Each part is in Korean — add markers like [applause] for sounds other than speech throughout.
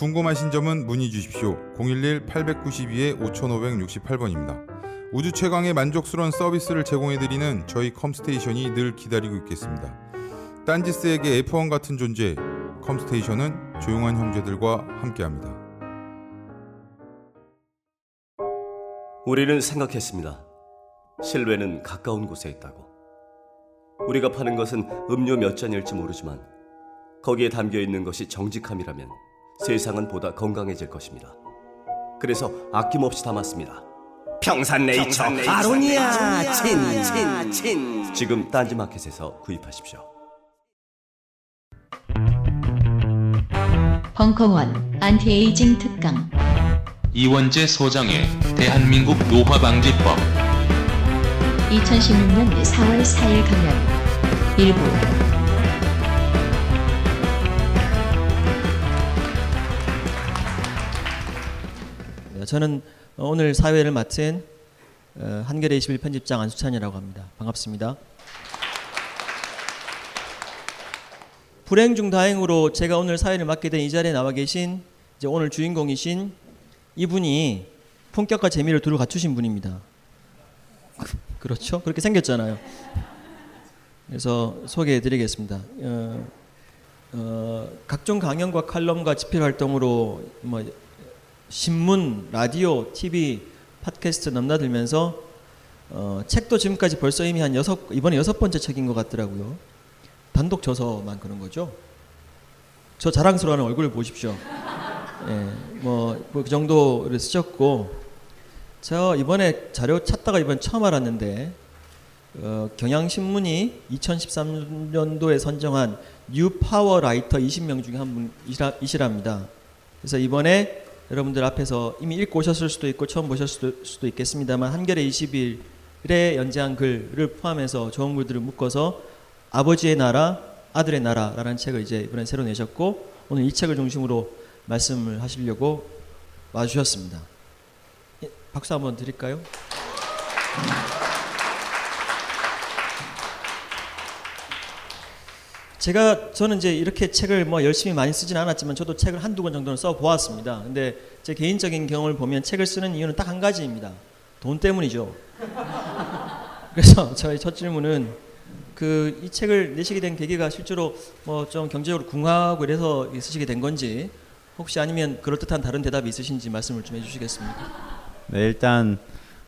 궁금하신 점은 문의 주십시오. 011-892-5568번입니다. 우주 최강의 만족스러운 서비스를 제공해드리는 저희 컴스테이션이 늘 기다리고 있겠습니다. 딴지스에게 F1 같은 존재, 컴스테이션은 조용한 형제들과 함께합니다. 우리는 생각했습니다. 실외는 가까운 곳에 있다고. 우리가 파는 것은 음료 몇 잔일지 모르지만 거기에 담겨 있는 것이 정직함이라면 세상은 보다 건강해질 것입니다. 그래서 아낌없이 담았습니다. 평산네이처, 평산네이처 아로니아 친, 친, 친. 지금 딴지마켓에서 구입하십시오. 벙커원 안티에이징 특강 이원재 소장의 대한민국 노화방지법 2016년 4월 4일 강연 일부 저는 오늘 사회를 맡은 어, 한겨레 21 편집장 안수찬이라고 합니다. 반갑습니다. 불행 중 다행으로 제가 오늘 사회를 맡게 된 이 자리에 나와 계신 이제 오늘 주인공이신 이분이 품격과 재미를 두루 갖추신 분입니다. 그렇죠? 그렇게 생겼잖아요. 그래서 소개해 드리겠습니다. 어, 어, 각종 강연과 칼럼과 집필 활동으로 뭐 신문, 라디오, TV, 팟캐스트 넘나들면서 어, 책도 지금까지 벌써 이미 한 여섯 이번에 여섯 번째 책인 것 같더라고요. 단독 저서만 그런 거죠. 저 자랑스러워하는 얼굴을 보십시오. 예, 뭐그 정도를 쓰셨고 저 이번에 자료 찾다가 이번 처음 알았는데 어, 경향신문이 2013년도에 선정한 new power writer 20명 중에 한 분이시랍니다. 그래서 이번에 여러분들 앞에서 이미 읽고 오셨을 수도 있고 처음 보셨을 수도 있겠습니다만 한겨레 20일에 연재한 글을 포함해서 좋은 글들을 묶어서 아버지의 나라, 아들의 나라라는 책을 이제 이번에 새로 내셨고 오늘 이 책을 중심으로 말씀을 하시려고 와주셨습니다. 예, 박수 한번 드릴까요? 제가 저는 이제 이렇게 책을 뭐 열심히 많이 쓰진 않았지만 저도 책을 한두 권 정도는 써 보았습니다. 근데 제 개인적인 경험을 보면 책을 쓰는 이유는 딱 한 가지입니다. 돈 때문이죠. [laughs] 그래서 저의 첫 질문은 그 이 책을 내시게 된 계기가 실제로 뭐 좀 경제적으로 궁하고 이래서 쓰시게 된 건지 혹시 아니면 그럴듯한 다른 대답이 있으신지 말씀을 좀 해주시겠습니까? 네, 일단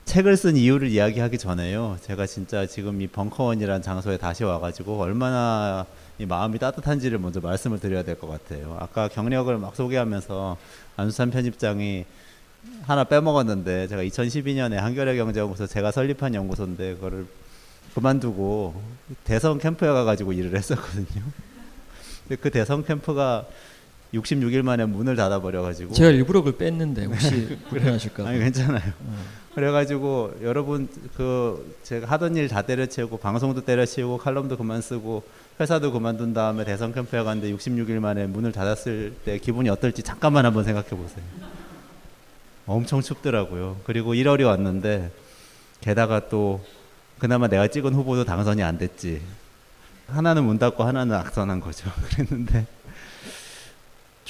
책을 쓴 이유를 이야기하기 전에요. 제가 진짜 지금 이 벙커원이라는 장소에 다시 와가지고 얼마나 이 마음이 따뜻한지를 먼저 말씀을 드려야 될 것 같아요. 아까 경력을 막 소개하면서 안수산 편집장이 하나 빼먹었는데 제가 2012년에 한겨레 경제연구소 제가 설립한 연구소인데 그거를 그만두고 대선 캠프에 가가지고 일을 했었거든요. 근데 그 대선 캠프가 66일 만에 문을 닫아버려가지고 제가 일부러 그걸 뺐는데 혹시 불편하실까? 아니 괜찮아요. 어. 그래가지고 여러분 그 제가 하던 일 다 때려치우고 방송도 때려치우고 칼럼도 그만 쓰고 회사도 그만둔 다음에 대선 캠프에 갔는데 66일 만에 문을 닫았을 때 기분이 어떨지 잠깐만 한번 생각해 보세요. 엄청 춥더라고요. 그리고 1월이 왔는데 게다가 또 그나마 내가 찍은 후보도 당선이 안 됐지. 하나는 문 닫고 하나는 악선한 거죠. [laughs] 그랬는데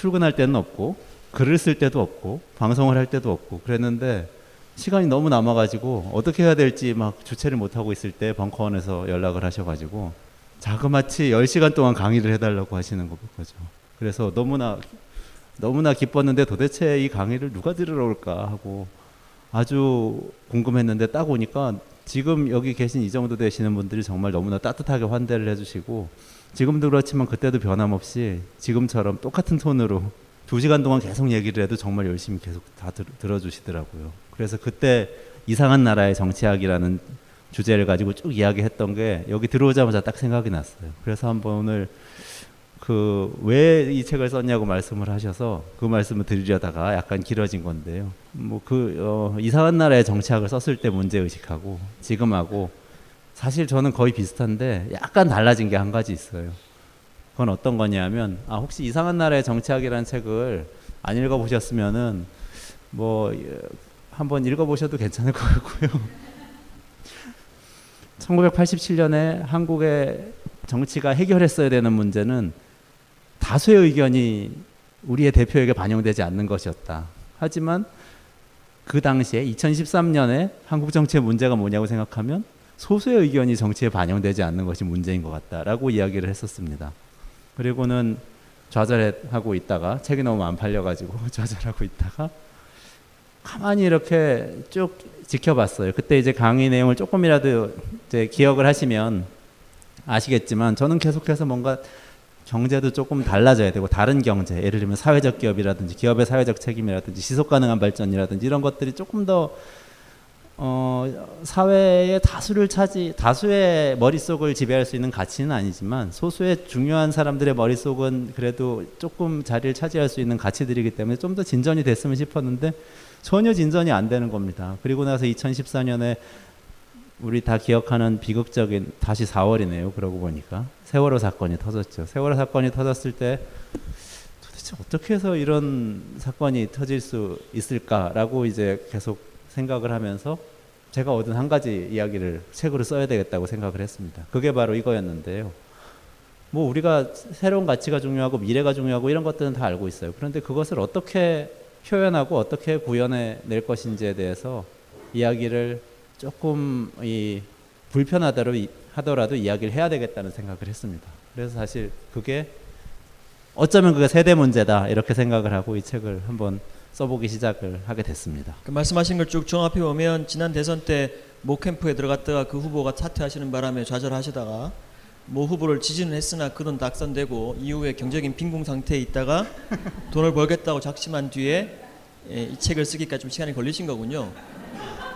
출근할 때는 없고 글을 쓸 때도 없고 방송을 할 때도 없고 그랬는데 시간이 너무 남아가지고 어떻게 해야 될지 막 주체를 못하고 있을 때 벙커원에서 연락을 하셔가지고 자그마치 10시간 동안 강의를 해달라고 하시는 거죠. 그래서 너무나 너무나 기뻤는데 도대체 이 강의를 누가 들으러 올까 하고 아주 궁금했는데 딱 오니까 지금 여기 계신 이 정도 되시는 분들이 정말 너무나 따뜻하게 환대를 해주시고 지금도 그렇지만 그때도 변함없이 지금처럼 똑같은 톤으로 두 시간 동안 계속 얘기를 해도 정말 열심히 계속 다 들, 들어주시더라고요. 그래서 그때 이상한 나라의 정치학이라는 주제를 가지고 쭉 이야기했던 게 여기 들어오자마자 딱 생각이 났어요. 그래서 한번 오늘 그 왜 이 책을 썼냐고 말씀을 하셔서 그 말씀을 드리려다가 약간 길어진 건데요. 뭐그 어, 이상한 나라의 정치학을 썼을 때 문제 의식하고 지금하고 사실 저는 거의 비슷한데 약간 달라진 게 한 가지 있어요. 그건 어떤 거냐면 아 혹시 이상한 나라의 정치학이라는 책을 안 읽어 보셨으면은 뭐 예, 한번 읽어 보셔도 괜찮을 것 같고요. [laughs] 1987년에 한국의 정치가 해결했어야 되는 문제는 다수의 의견이 우리의 대표에게 반영되지 않는 것이었다. 하지만 그 당시에 2013년에 한국 정치의 문제가 뭐냐고 생각하면 소수의 의견이 정치에 반영되지 않는 것이 문제인 것 같다라고 이야기를 했었습니다. 그리고는 좌절하고 있다가 책이 너무 안 팔려가지고 [laughs] 좌절하고 있다가 가만히 이렇게 쭉 지켜봤어요. 그때 이제 강의 내용을 조금이라도 이제 기억을 하시면 아시겠지만 저는 계속해서 뭔가 경제도 조금 달라져야 되고 다른 경제 예를 들면 사회적 기업이라든지 기업의 사회적 책임이라든지 지속 가능한 발전이라든지 이런 것들이 조금 더 어, 사회의 다수를 차지 다수의 머릿속을 지배할 수 있는 가치는 아니지만 소수의 중요한 사람들의 머릿속은 그래도 조금 자리를 차지할 수 있는 가치들이기 때문에 좀 더 진전이 됐으면 싶었는데 전혀 진전이 안 되는 겁니다. 그리고 나서 2014년에 우리 다 기억하는 비극적인 다시 4월이네요. 그러고 보니까 세월호 사건이 터졌죠. 세월호 사건이 터졌을 때 도대체 어떻게 해서 이런 사건이 터질 수 있을까라고 이제 계속 생각을 하면서 제가 얻은 한 가지 이야기를 책으로 써야 되겠다고 생각을 했습니다. 그게 바로 이거였는데요. 뭐 우리가 새로운 가치가 중요하고 미래가 중요하고 이런 것들은 다 알고 있어요. 그런데 그것을 어떻게 표현하고 어떻게 구현해 낼 것인지에 대해서 이야기를 조금 이 불편하더라도 하더라도 이야기를 해야 되겠다는 생각을 했습니다. 그래서 사실 그게 어쩌면 그게 세대 문제다 이렇게 생각을 하고 이 책을 한번 써보기 시작을 하게 됐습니다. 그 말씀하신 걸 쭉 종합해 보면 지난 대선 때 모 캠프에 들어갔다가 그 후보가 사퇴하시는 바람에 좌절하시다가 모 후보를 지지는 했으나 그 돈 낙선되고 이후에 경제적인 빈궁 상태에 있다가 [laughs] 돈을 벌겠다고 작심한 뒤에 예, 이 책을 쓰기까지 좀 시간이 걸리신 거군요.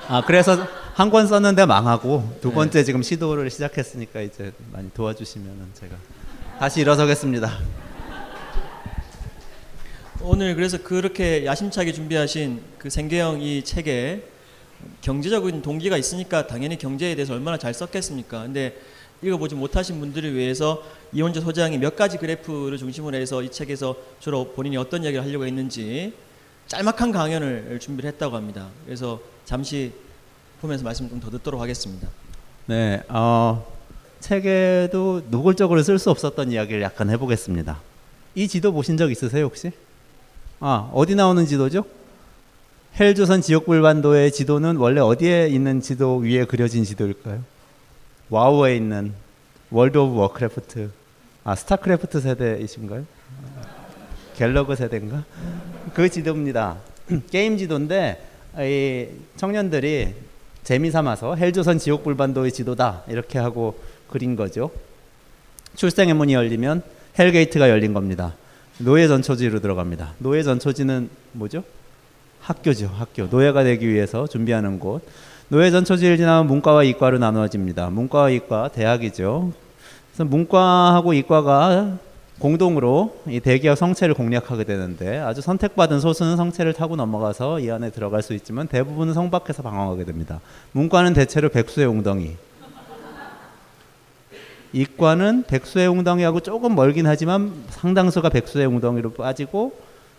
아 그래서 한 권 썼는데 망하고 두 네. 번째 지금 시도를 시작했으니까 이제 많이 도와주시면은 제가 다시 일어서겠습니다. 오늘 그래서 그렇게 야심차게 준비하신 그 생계형 이 책에 경제적인 동기가 있으니까 당연히 경제에 대해서 얼마나 잘 썼겠습니까? 근데 읽어보지 못하신 분들을 위해서 이원재 소장이 몇 가지 그래프를 중심으로 해서 이 책에서 주로 본인이 어떤 이야기를 하려고 했는지 짤막한 강연을 준비를 했다고 합니다. 그래서 잠시 보면서 말씀 좀 더 듣도록 하겠습니다. 네, 어, 책에도 노골적으로 쓸 수 없었던 이야기를 약간 해보겠습니다. 이 지도 보신 적 있으세요 혹시? 아 어디 나오는 지도죠? 헬조선 지역불반도의 지도는 원래 어디에 있는 지도 위에 그려진 지도일까요? 와우에 있는 World of Warcraft 아 스타크래프트 세대이신가요? 갤러그 세대인가? 그 지도입니다. [clears throat] 게임 지도인데 이 청년들이 재미 삼아서 헬조선 지옥 불반도의 지도다 이렇게 하고 그린 거죠. 출생의 문이 열리면 hell gate가 열린 겁니다. 노예 전초지로 들어갑니다. 노예 전초지는 뭐죠? 학교죠. 학교. 노예가 되기 위해서 준비하는 곳. 노예 전초지를 지나면 문과와 이과로 나누어집니다. 문과와 이과 대학이죠. 그래서 문과하고 이과가 공동으로 이 대기업 성체를 공략하게 되는데 아주 선택받은 소수는 성체를 타고 넘어가서 이 안에 들어갈 수 있지만 대부분은 성 밖에서 방황하게 됩니다. 문과는 대체로 백수의 웅덩이. 이과는 백수의 웅덩이하고 조금 멀긴 하지만 상당수가 백수의 웅덩이로 빠지고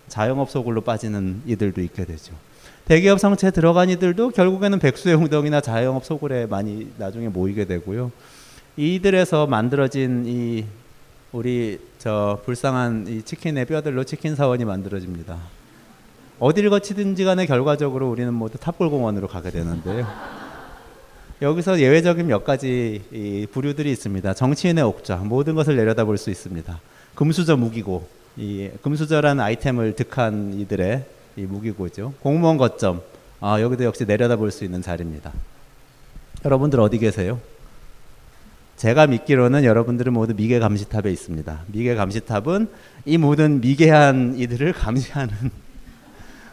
자영업 소굴로 빠지는 이들도 있게 되죠. 대기업 성체에 들어간 이들도 결국에는 백수의 웅덩이나 자영업 소굴에 많이 나중에 모이게 되고요. 이들에서 만들어진 이 우리 저 불쌍한 이 치킨의 뼈들로 치킨 사원이 만들어집니다. 어디를 거치든지 간에 결과적으로 우리는 모두 탑골공원으로 가게 되는데요. 여기서 예외적인 몇 가지 이 부류들이 있습니다. 정치인의 옥좌 모든 것을 내려다볼 수 있습니다. 금수저 무기고 이 금수저라는 아이템을 득한 이들의 이 무기고죠. 공무원 거점 아 여기도 역시 내려다볼 수 있는 자리입니다. 여러분들 어디 계세요? 제가 믿기로는 여러분들은 모두 미개 감시탑에 있습니다. 미개 감시탑은 이 모든 미개한 이들을 감시하는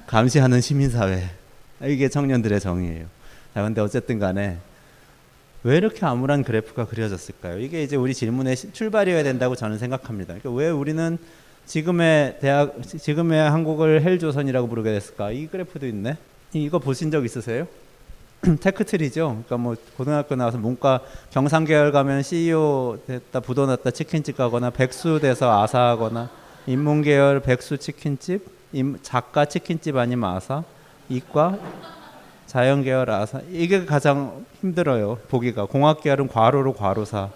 감시하는 시민사회 이게 청년들의 정의예요. 자, 근데 어쨌든 간에 왜 이렇게 암울한 그래프가 그려졌을까요? 이게 이제 우리 질문의 시- 출발이어야 된다고 저는 생각합니다. 그러니까 왜 우리는 지금의 대학 지금의 한국을 헬조선이라고 부르게 됐을까? 이 그래프도 있네. 이- 이거 보신 적 있으세요? [clears throat] 테크트리죠. 그러니까 뭐 고등학교 나와서 문과 경상 계열 가면 CEO 됐다 부도 났다 치킨집 가거나 백수 돼서 아사하거나 인문 계열 백수 치킨집, 임- 작가 치킨집 아니면 아사, 이과 자연 계열 아사 이게 가장 힘들어요 보기가. 공학 계열은 과로로 과로사.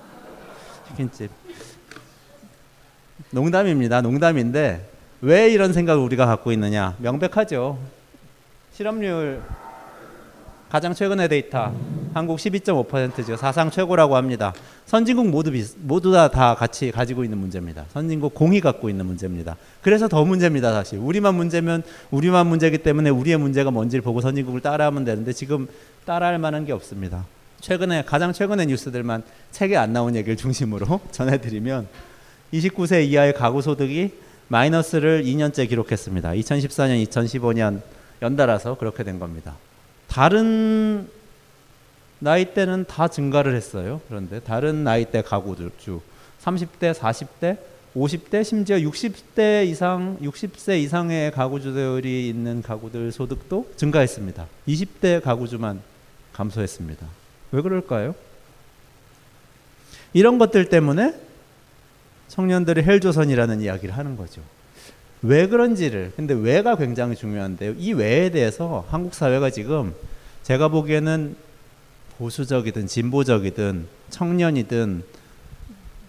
치킨집. 농담입니다 농담인데 왜 이런 생각을 우리가 갖고 있느냐? 명백하죠. 실업률 가장 최근의 데이터 한국 12.5%죠. 사상 최고라고 합니다. 선진국 모두 비, 모두 다, 다 같이 가지고 있는 문제입니다. 선진국 공이 갖고 있는 문제입니다. 그래서 더 문제입니다 사실. 우리만 문제면 우리만 문제이기 때문에 우리의 문제가 뭔지를 보고 선진국을 따라하면 되는데 지금 따라할 만한 게 없습니다. 최근에 가장 최근의 뉴스들만 책에 안 나온 얘기를 중심으로 [laughs] 전해드리면 29세 이하의 가구 소득이 마이너스를 2년째 기록했습니다. 2014년, 2015년 연달아서 그렇게 된 겁니다. 다른 나이대는 다 증가를 했어요. 그런데 다른 나이대 가구들 주 30대, 40대, 50대, 심지어 60대 이상, 60세 이상의 가구주들이 있는 가구들 소득도 증가했습니다. 20대 가구주만 감소했습니다. 왜 그럴까요? 이런 것들 때문에 청년들이 헬조선이라는 이야기를 하는 거죠. 왜 그런지를 근데 왜가 굉장히 중요한데요. 이 왜에 대해서 한국 사회가 지금 제가 보기에는 보수적이든 진보적이든 청년이든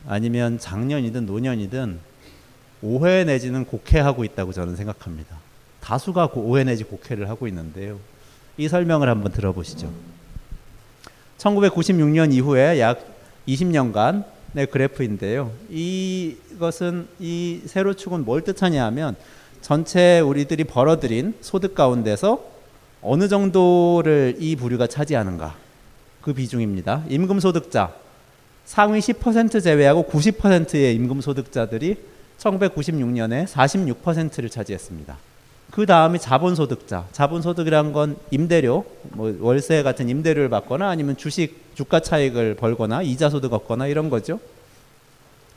아니면 장년이든 노년이든 오해 내지는 곡해하고 있다고 저는 생각합니다. 다수가 고- 오해 내지 곡해를 하고 있는데요. 이 설명을 한번 들어보시죠. 1996년 이후에 약 20년간 의 그래프인데요. 이것은 이 세로 축은 뭘 뜻하냐 하면 전체 우리들이 벌어들인 소득 가운데서 어느 정도를 이 부류가 차지하는가 그 비중입니다. 임금 소득자 상위 10% 제외하고 90%의 임금 소득자들이 1996년에 46%를 차지했습니다. 그 다음이 자본소득자. 자본소득이란 건 임대료, 뭐 월세 같은 임대료를 받거나 아니면 주식 주가 차익을 벌거나 이자 소득 얻거나 이런 거죠.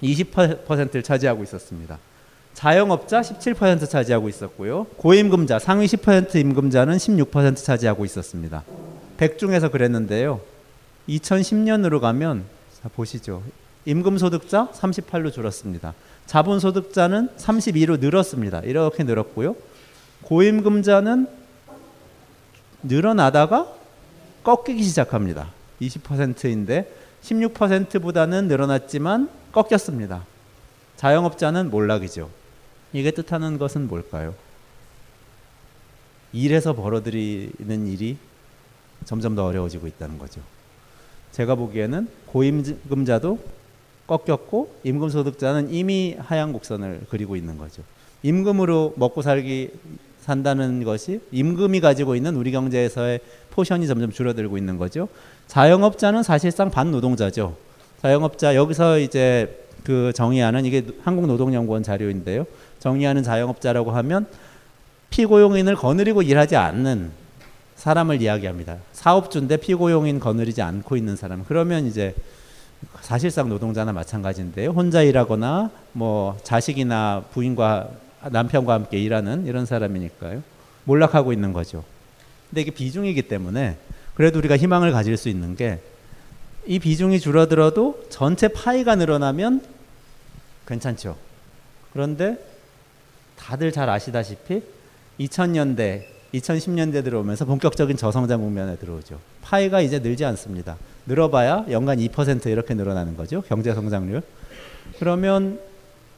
20%를 차지하고 있었습니다. 자영업자 17% 차지하고 있었고요. 고임금자 상위 10% 임금자는 16% 차지하고 있었습니다. 백중에서 그랬는데요. 2010년으로 가면 자 보시죠. 임금 소득자 38로 줄었습니다. 자본 소득자는 32로 늘었습니다. 이렇게 늘었고요. 고임금자는 늘어나다가 꺾이기 시작합니다. 20%인데 16%보다는 늘어났지만 꺾였습니다. 자영업자는 몰락이죠. 이게 뜻하는 것은 뭘까요? 일에서 벌어들이는 일이 점점 더 어려워지고 있다는 거죠. 제가 보기에는 고임금자도 꺾였고 임금소득자는 이미 하향 곡선을 그리고 있는 거죠. 임금으로 먹고 살기 산다는 것이 임금이 가지고 있는 우리 경제에서의 포션이 점점 줄어들고 있는 거죠. 자영업자는 사실상 반노동자죠. 자영업자 여기서 이제 그 정의하는 이게 한국노동연구원 자료인데요. 정의하는 자영업자라고 하면 피고용인을 거느리고 일하지 않는 사람을 이야기합니다. 사업주인데 피고용인 거느리지 않고 있는 사람. 그러면 이제 사실상 노동자나 마찬가지인데요. 혼자 일하거나 뭐 자식이나 부인과 남편과 함께 일하는 이런 사람이니까요. 몰락하고 있는 거죠. 근데 이게 비중이기 때문에 그래도 우리가 희망을 가질 수 있는 게 이 비중이 줄어들어도 전체 파이가 늘어나면 괜찮죠. 그런데 다들 잘 아시다시피 2000년대, 2010년대 들어오면서 본격적인 저성장 국면에 들어오죠. 파이가 이제 늘지 않습니다. 늘어봐야 연간 2% 이렇게 늘어나는 거죠. 경제 성장률. 그러면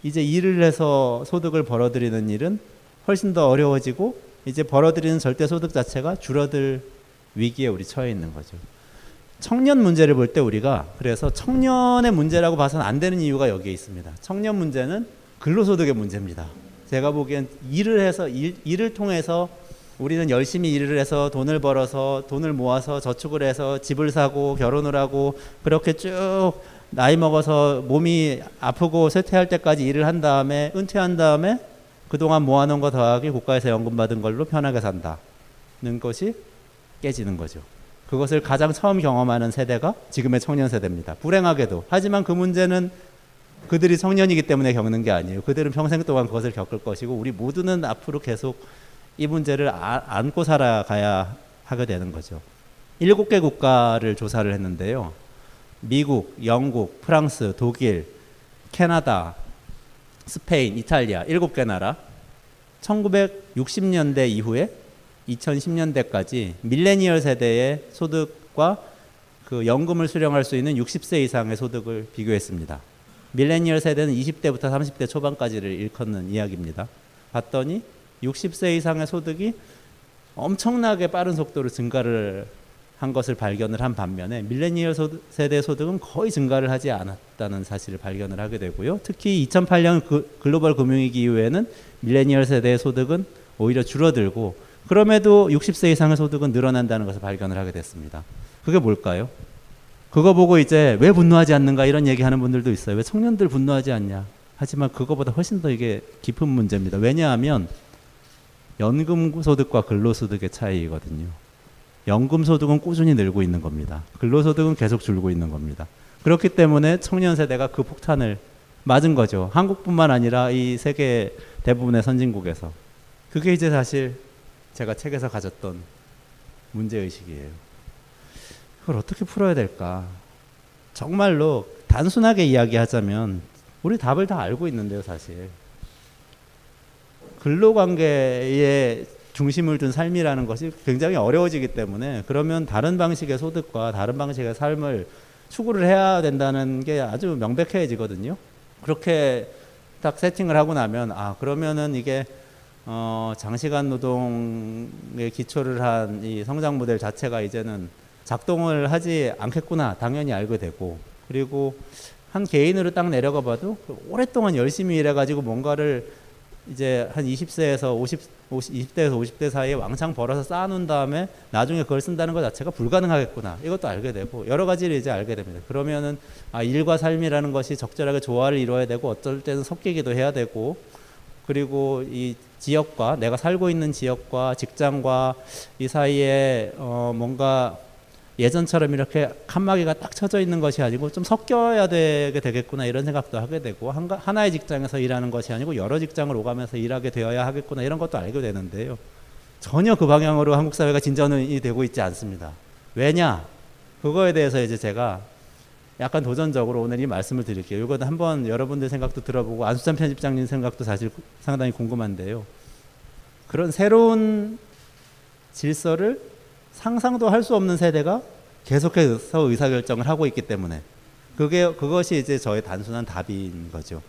이제 일을 해서 소득을 벌어들이는 일은 훨씬 더 어려워지고 이제 벌어들이는 절대 소득 자체가 줄어들 위기에 우리 처해 있는 거죠. 청년 문제를 볼 때 우리가 그래서 청년의 문제라고 봐서는 안 되는 이유가 여기에 있습니다. 청년 문제는 근로소득의 문제입니다. 제가 보기엔 일을 해서 일, 일을 통해서 우리는 열심히 일을 해서 돈을 벌어서 돈을 모아서 저축을 해서 집을 사고 결혼을 하고 그렇게 쭉 나이 먹어서 몸이 아프고 쇠퇴할 때까지 일을 한 다음에 은퇴한 다음에 그동안 모아놓은 거 더하기 국가에서 연금 받은 걸로 편하게 산다는 것이 깨지는 거죠. 그것을 가장 처음 경험하는 세대가 지금의 청년 세대입니다. 불행하게도. 하지만 그 문제는 그들이 청년이기 때문에 겪는 게 아니에요. 그들은 평생 동안 그것을 겪을 것이고 우리 모두는 앞으로 계속 이 문제를 아, 안고 살아가야 하게 되는 거죠. 일곱 개 국가를 조사를 했는데요. 미국, 영국, 프랑스, 독일, 캐나다, 스페인, 이탈리아 일곱 개 나라 1960년대 이후에 2010년대까지 밀레니얼 세대의 소득과 그 연금을 수령할 수 있는 60세 이상의 소득을 비교했습니다. 밀레니얼 세대는 20대부터 30대 초반까지를 일컫는 이야기입니다. 봤더니 60세 이상의 소득이 엄청나게 빠른 속도로 증가를 한 것을 발견을 한 반면에 밀레니얼 세대 소득은 거의 증가를 하지 않았다는 사실을 발견을 하게 되고요. 특히 2008년 그 글로벌 금융위기 이후에는 밀레니얼 세대의 소득은 오히려 줄어들고 그럼에도 60세 이상의 소득은 늘어난다는 것을 발견을 하게 됐습니다. 그게 뭘까요? 그거 보고 이제 왜 분노하지 않는가 이런 얘기하는 분들도 있어요. 왜 청년들 분노하지 않냐? 하지만 그거보다 훨씬 더 이게 깊은 문제입니다. 왜냐하면 연금 소득과 근로 소득의 차이거든요. 연금 소득은 꾸준히 늘고 있는 겁니다. 근로소득은 계속 줄고 있는 겁니다. 그렇기 때문에 청년 세대가 그 폭탄을 맞은 거죠. 한국뿐만 아니라 이 세계 대부분의 선진국에서. 그게 이제 사실 제가 책에서 가졌던 문제의식이에요. 그걸 어떻게 풀어야 될까? 정말로 단순하게 이야기하자면 우리 답을 다 알고 있는데요, 사실. 근로관계에 중심을 둔 삶이라는 것이 굉장히 어려워지기 때문에 그러면 다른 방식의 소득과 다른 방식의 삶을 추구를 해야 된다는 게 아주 명백해지거든요. 그렇게 딱 세팅을 하고 나면 아 그러면은 이게 어 장시간 노동에 기초를 한 이 성장 모델 자체가 이제는 작동을 하지 않겠구나 당연히 알게 되고 그리고 한 개인으로 딱 내려가 봐도 오랫동안 열심히 일해 가지고 뭔가를 이제 한 20세에서 50, 50 20대에서 50대 사이에 왕창 벌어서 쌓아놓은 다음에 나중에 그걸 쓴다는 것 자체가 불가능하겠구나 이것도 알게 되고 여러 가지를 이제 알게 됩니다. 그러면은 아 일과 삶이라는 것이 적절하게 조화를 이루어야 되고 어떨 때는 섞이기도 해야 되고 그리고 이 지역과 내가 살고 있는 지역과 직장과 이 사이에 어 뭔가 예전처럼 이렇게 칸막이가 딱 쳐져 있는 것이 아니고 좀 섞여야 되게 되겠구나 이런 생각도 하게 되고 하나의 직장에서 일하는 것이 아니고 여러 직장을 오가면서 일하게 되어야 하겠구나 이런 것도 알게 되는데요. 전혀 그 방향으로 한국 사회가 진전이 되고 있지 않습니다. 왜냐? 그거에 대해서 이제 제가 약간 도전적으로 오늘 이 말씀을 드릴게요. 이거 한번 여러분들 생각도 들어보고 안수찬 편집장님 생각도 사실 상당히 궁금한데요. 그런 새로운 질서를 상상도 할 수 없는 세대가 계속해서 의사결정을 하고 있기 때문에 그게 그것이 이제 저의 단순한 답인 거죠.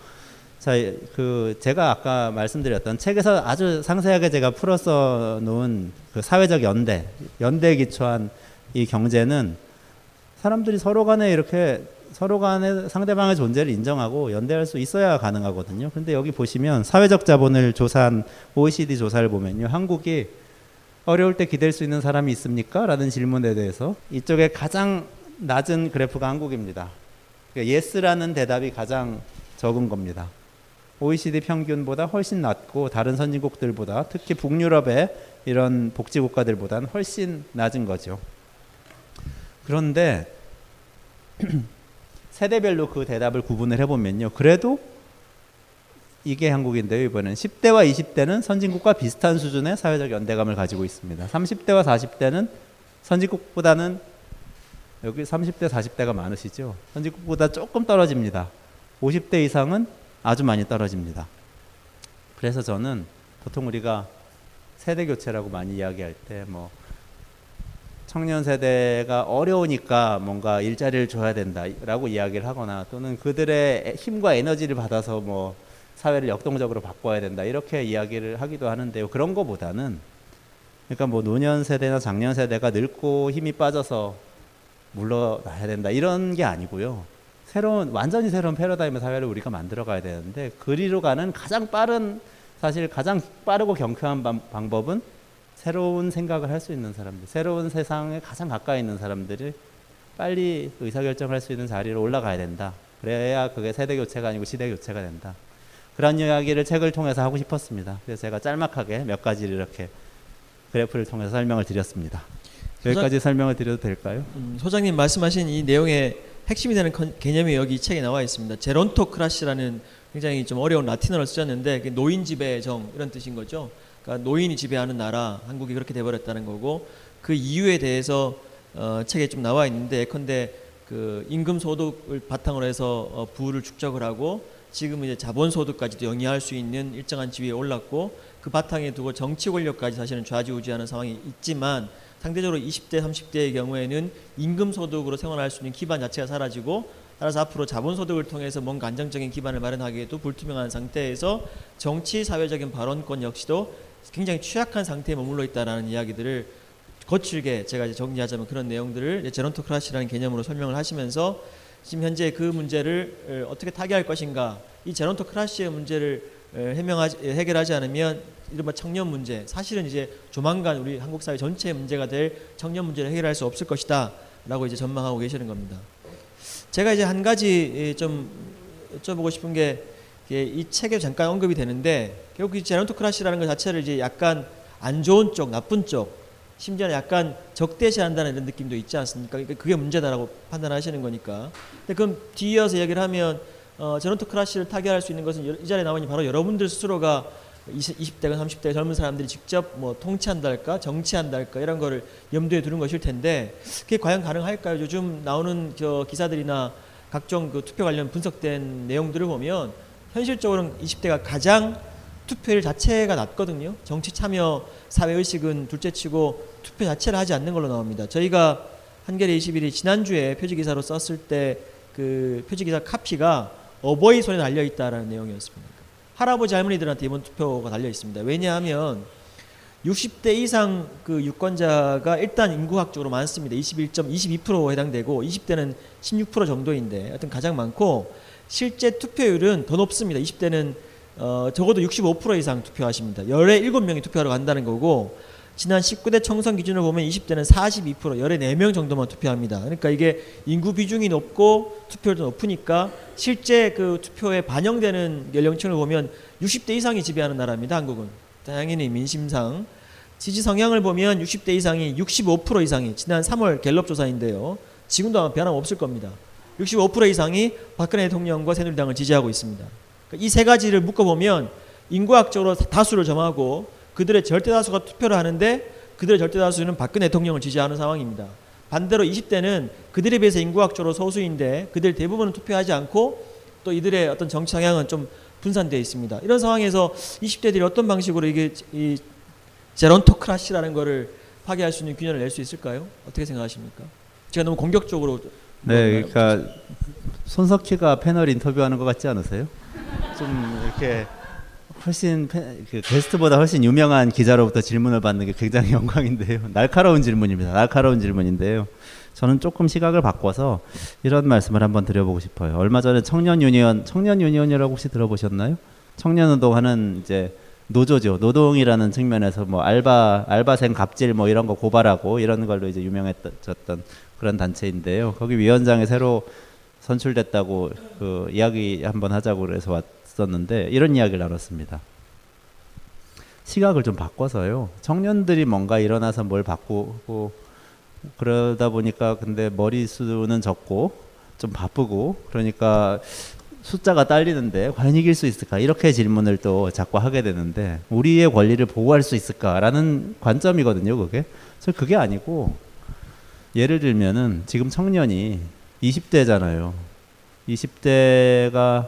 자, 그 제가 아까 말씀드렸던 책에서 아주 상세하게 제가 풀어서 놓은 그 사회적 연대, 연대에 기초한 이 경제는 사람들이 서로 간에 이렇게 서로 간에 상대방의 존재를 인정하고 연대할 수 있어야 가능하거든요. 근데 여기 보시면 사회적 자본을 조사한 OECD 조사를 보면요. 한국이 어려울 때 기댈 수 있는 사람이 있습니까? 라는 질문에 대해서 이쪽에 가장 낮은 그래프가 한국입니다. 그러니까 yes라는 대답이 가장 적은 겁니다. OECD 평균보다 훨씬 낮고 다른 선진국들보다 특히 북유럽의 이런 복지 국가들보다는 훨씬 낮은 거죠. 그런데 [clears throat] 세대별로 그 대답을 구분을 해보면요. 그래도 이게 한국인데요. 이번엔 10대와 20대는 선진국과 비슷한 수준의 사회적 연대감을 가지고 있습니다. 30대와 40대는 선진국보다는 여기 30대, 40대가 많으시죠. 선진국보다 조금 떨어집니다. 50대 이상은 아주 많이 떨어집니다. 그래서 저는 보통 우리가 세대 교체라고 많이 이야기할 때 뭐 청년 세대가 어려우니까 뭔가 일자리를 줘야 된다라고 이야기를 하거나 또는 그들의 힘과 에너지를 받아서 뭐 사회를 역동적으로 바꿔야 된다 이렇게 이야기를 하기도 하는데요. 그런 거보다는 그러니까 뭐 노년 세대나 장년 세대가 늙고 힘이 빠져서 물러나야 된다 이런 게 아니고요. 새로운 완전히 새로운 패러다임의 사회를 우리가 만들어 가야 되는데 그리로 가는 가장 빠른 사실 가장 빠르고 경쾌한 방법은 새로운 생각을 할 수 있는 사람들, 새로운 세상에 가장 가까이 있는 사람들이 빨리 의사결정을 할수 있는 자리로 올라가야 된다. 그래야 그게 세대 교체가 아니고 시대 교체가 된다. 그런 이야기를 책을 통해서 하고 싶었습니다. 그래서 제가 짤막하게 몇 가지를 이렇게 그래프를 통해서 설명을 드렸습니다. 여기까지 설명을 드려도 될까요? 음, 소장님 말씀하신 이 내용의 핵심이 되는 컨- 개념이 여기 이 책에 나와 있습니다. 제론토크라시라는 굉장히 좀 어려운 라틴어를 쓰셨는데 노인 지배정 이런 뜻인 거죠. 그러니까 노인이 지배하는 나라 한국이 그렇게 돼버렸다는 거고 그 이유에 대해서 어, 책에 좀 나와 있는데 예컨대 그 임금 소득을 바탕으로 해서 어, 부를 축적을 하고 지금 이제 자본 소득까지도 영위할 수 있는 일정한 지위에 올랐고 그 바탕에 두고 정치 권력까지 사실은 좌지우지하는 상황이 있지만 상대적으로 20대, 30대의 경우에는 임금 소득으로 생활할 수 있는 기반 자체가 사라지고 따라서 앞으로 자본 소득을 통해서 뭔가 안정적인 기반을 마련하기에도 불투명한 상태에서 정치 사회적인 발언권 역시도 굉장히 취약한 상태에 머물러 있다라는 이야기들을 거칠게 제가 이제 정리하자면 그런 내용들을 이제 제론토크라시라는 개념으로 설명을 하시면서 지금 현재 그 문제를 어, 어떻게 타개할 것인가 이 제론토크라시의 문제를 어, 해명하지 해결하지 않으면 이른바 청년 문제 사실은 이제 조만간 우리 한국 사회 전체의 문제가 될 청년 문제를 해결할 수 없을 것이다 라고 이제 전망하고 계시는 겁니다. 제가 이제 한 가지 좀 여쭤보고 싶은 게 이 책에 잠깐 언급이 되는데 결국 이 제론토크라시라는 것 자체를 이제 약간 안 좋은 쪽, 나쁜 쪽, 심지어는 약간 적대시한다는 이런 느낌도 있지 않습니까? 그러니까 그게 문제다라고 판단하시는 거니까. 근데 그럼 뒤이어서 얘기를 하면 어, 제론토크라시를 타개할 수 있는 것은 여- 이 자리에 나오니 바로 여러분들 스스로가 20, 20대가 30대 젊은 사람들이 직접 뭐 통치한달까 정치한달까 이런 거를 염두에 두는 것일 텐데 그게 과연 가능할까요? 요즘 나오는 저 기사들이나 각종 그 투표 관련 분석된 내용들을 보면 현실적으로는 20대가 가장 투표율 자체가 낮거든요. 정치 참여 사회 의식은 둘째치고 투표 자체를 하지 않는 걸로 나옵니다. 저희가 한겨레 21이 지난주에 표지 기사로 썼을 때 그 표지 기사 카피가 어버이 손에 달려 있다라는 내용이었습니다. 할아버지 할머니들한테 이번 투표가 달려 있습니다. 왜냐하면 60대 이상 그 유권자가 일단 인구학적으로 많습니다. 21.22% 해당되고 20대는 16% 정도인데 하여튼 가장 많고 실제 투표율은 더 높습니다. 20대는 어, 적어도 65% 이상 투표하십니다. 열에 7명이 투표하러 간다는 거고 지난 19대 총선 기준으로 보면 20대는 42% 열에 4명 정도만 투표합니다. 그러니까 이게 인구 비중이 높고 투표율도 높으니까 실제 그 투표에 반영되는 연령층을 보면 60대 이상이 지배하는 나라입니다. 한국은. 당연히 민심상 지지 성향을 보면 60대 이상이 65% 이상이 지난 3월 갤럽 조사인데요. 지금도 아마 변함 없을 겁니다. 65% 이상이 박근혜 대통령과 새누리당을 지지하고 있습니다. 이 세 가지를 묶어보면 인구학적으로 다수를 점하고 그들의 절대 다수가 투표를 하는데 그들의 절대 다수는 박근혜 대통령을 지지하는 상황입니다. 반대로 20대는 그들에 비해서 인구학적으로 소수인데 그들 대부분은 투표하지 않고 또 이들의 어떤 정치 성향은 좀 분산되어 있습니다. 이런 상황에서 20대들이 어떤 방식으로 이게 이 제론토크라시라는 거를 파괴할 수 있는 균형을 낼 수 있을까요? 어떻게 생각하십니까? 제가 너무 공격적으로 네? 그러니까 손석희가 패널 인터뷰하는 것 같지 않으세요? 좀 이렇게 훨씬 패- 그 게스트보다 훨씬 유명한 기자로부터 질문을 받는 게 굉장히 [laughs] 영광인데요. 날카로운 질문입니다. 날카로운 질문인데요. 저는 조금 시각을 바꿔서 이런 말씀을 한번 드려보고 싶어요. 얼마 전에 청년 유니언, 청년 유니언이라고 혹시 들어보셨나요? 청년 운동하는 이제 노조죠. 노동이라는 측면에서 뭐 알바 알바생 갑질 뭐 이런 거 고발하고 이런 걸로 이제 유명했던 그런 단체인데요. 거기 위원장에 새로 선출됐다고 그 이야기 한번 하자고 그래서 왔었는데 이런 이야기를 나눴습니다. 시각을 좀 바꿔서요. 청년들이 뭔가 일어나서 뭘 바꾸고 그러다 보니까 근데 머리수는 적고 좀 바쁘고 그러니까 숫자가 딸리는데 과연 이길 수 있을까 이렇게 질문을 또 자꾸 하게 되는데 우리의 권리를 보호할 수 있을까라는 관점이거든요 그게 그게 아니고 예를 들면은 지금 청년이 20대잖아요. 20대가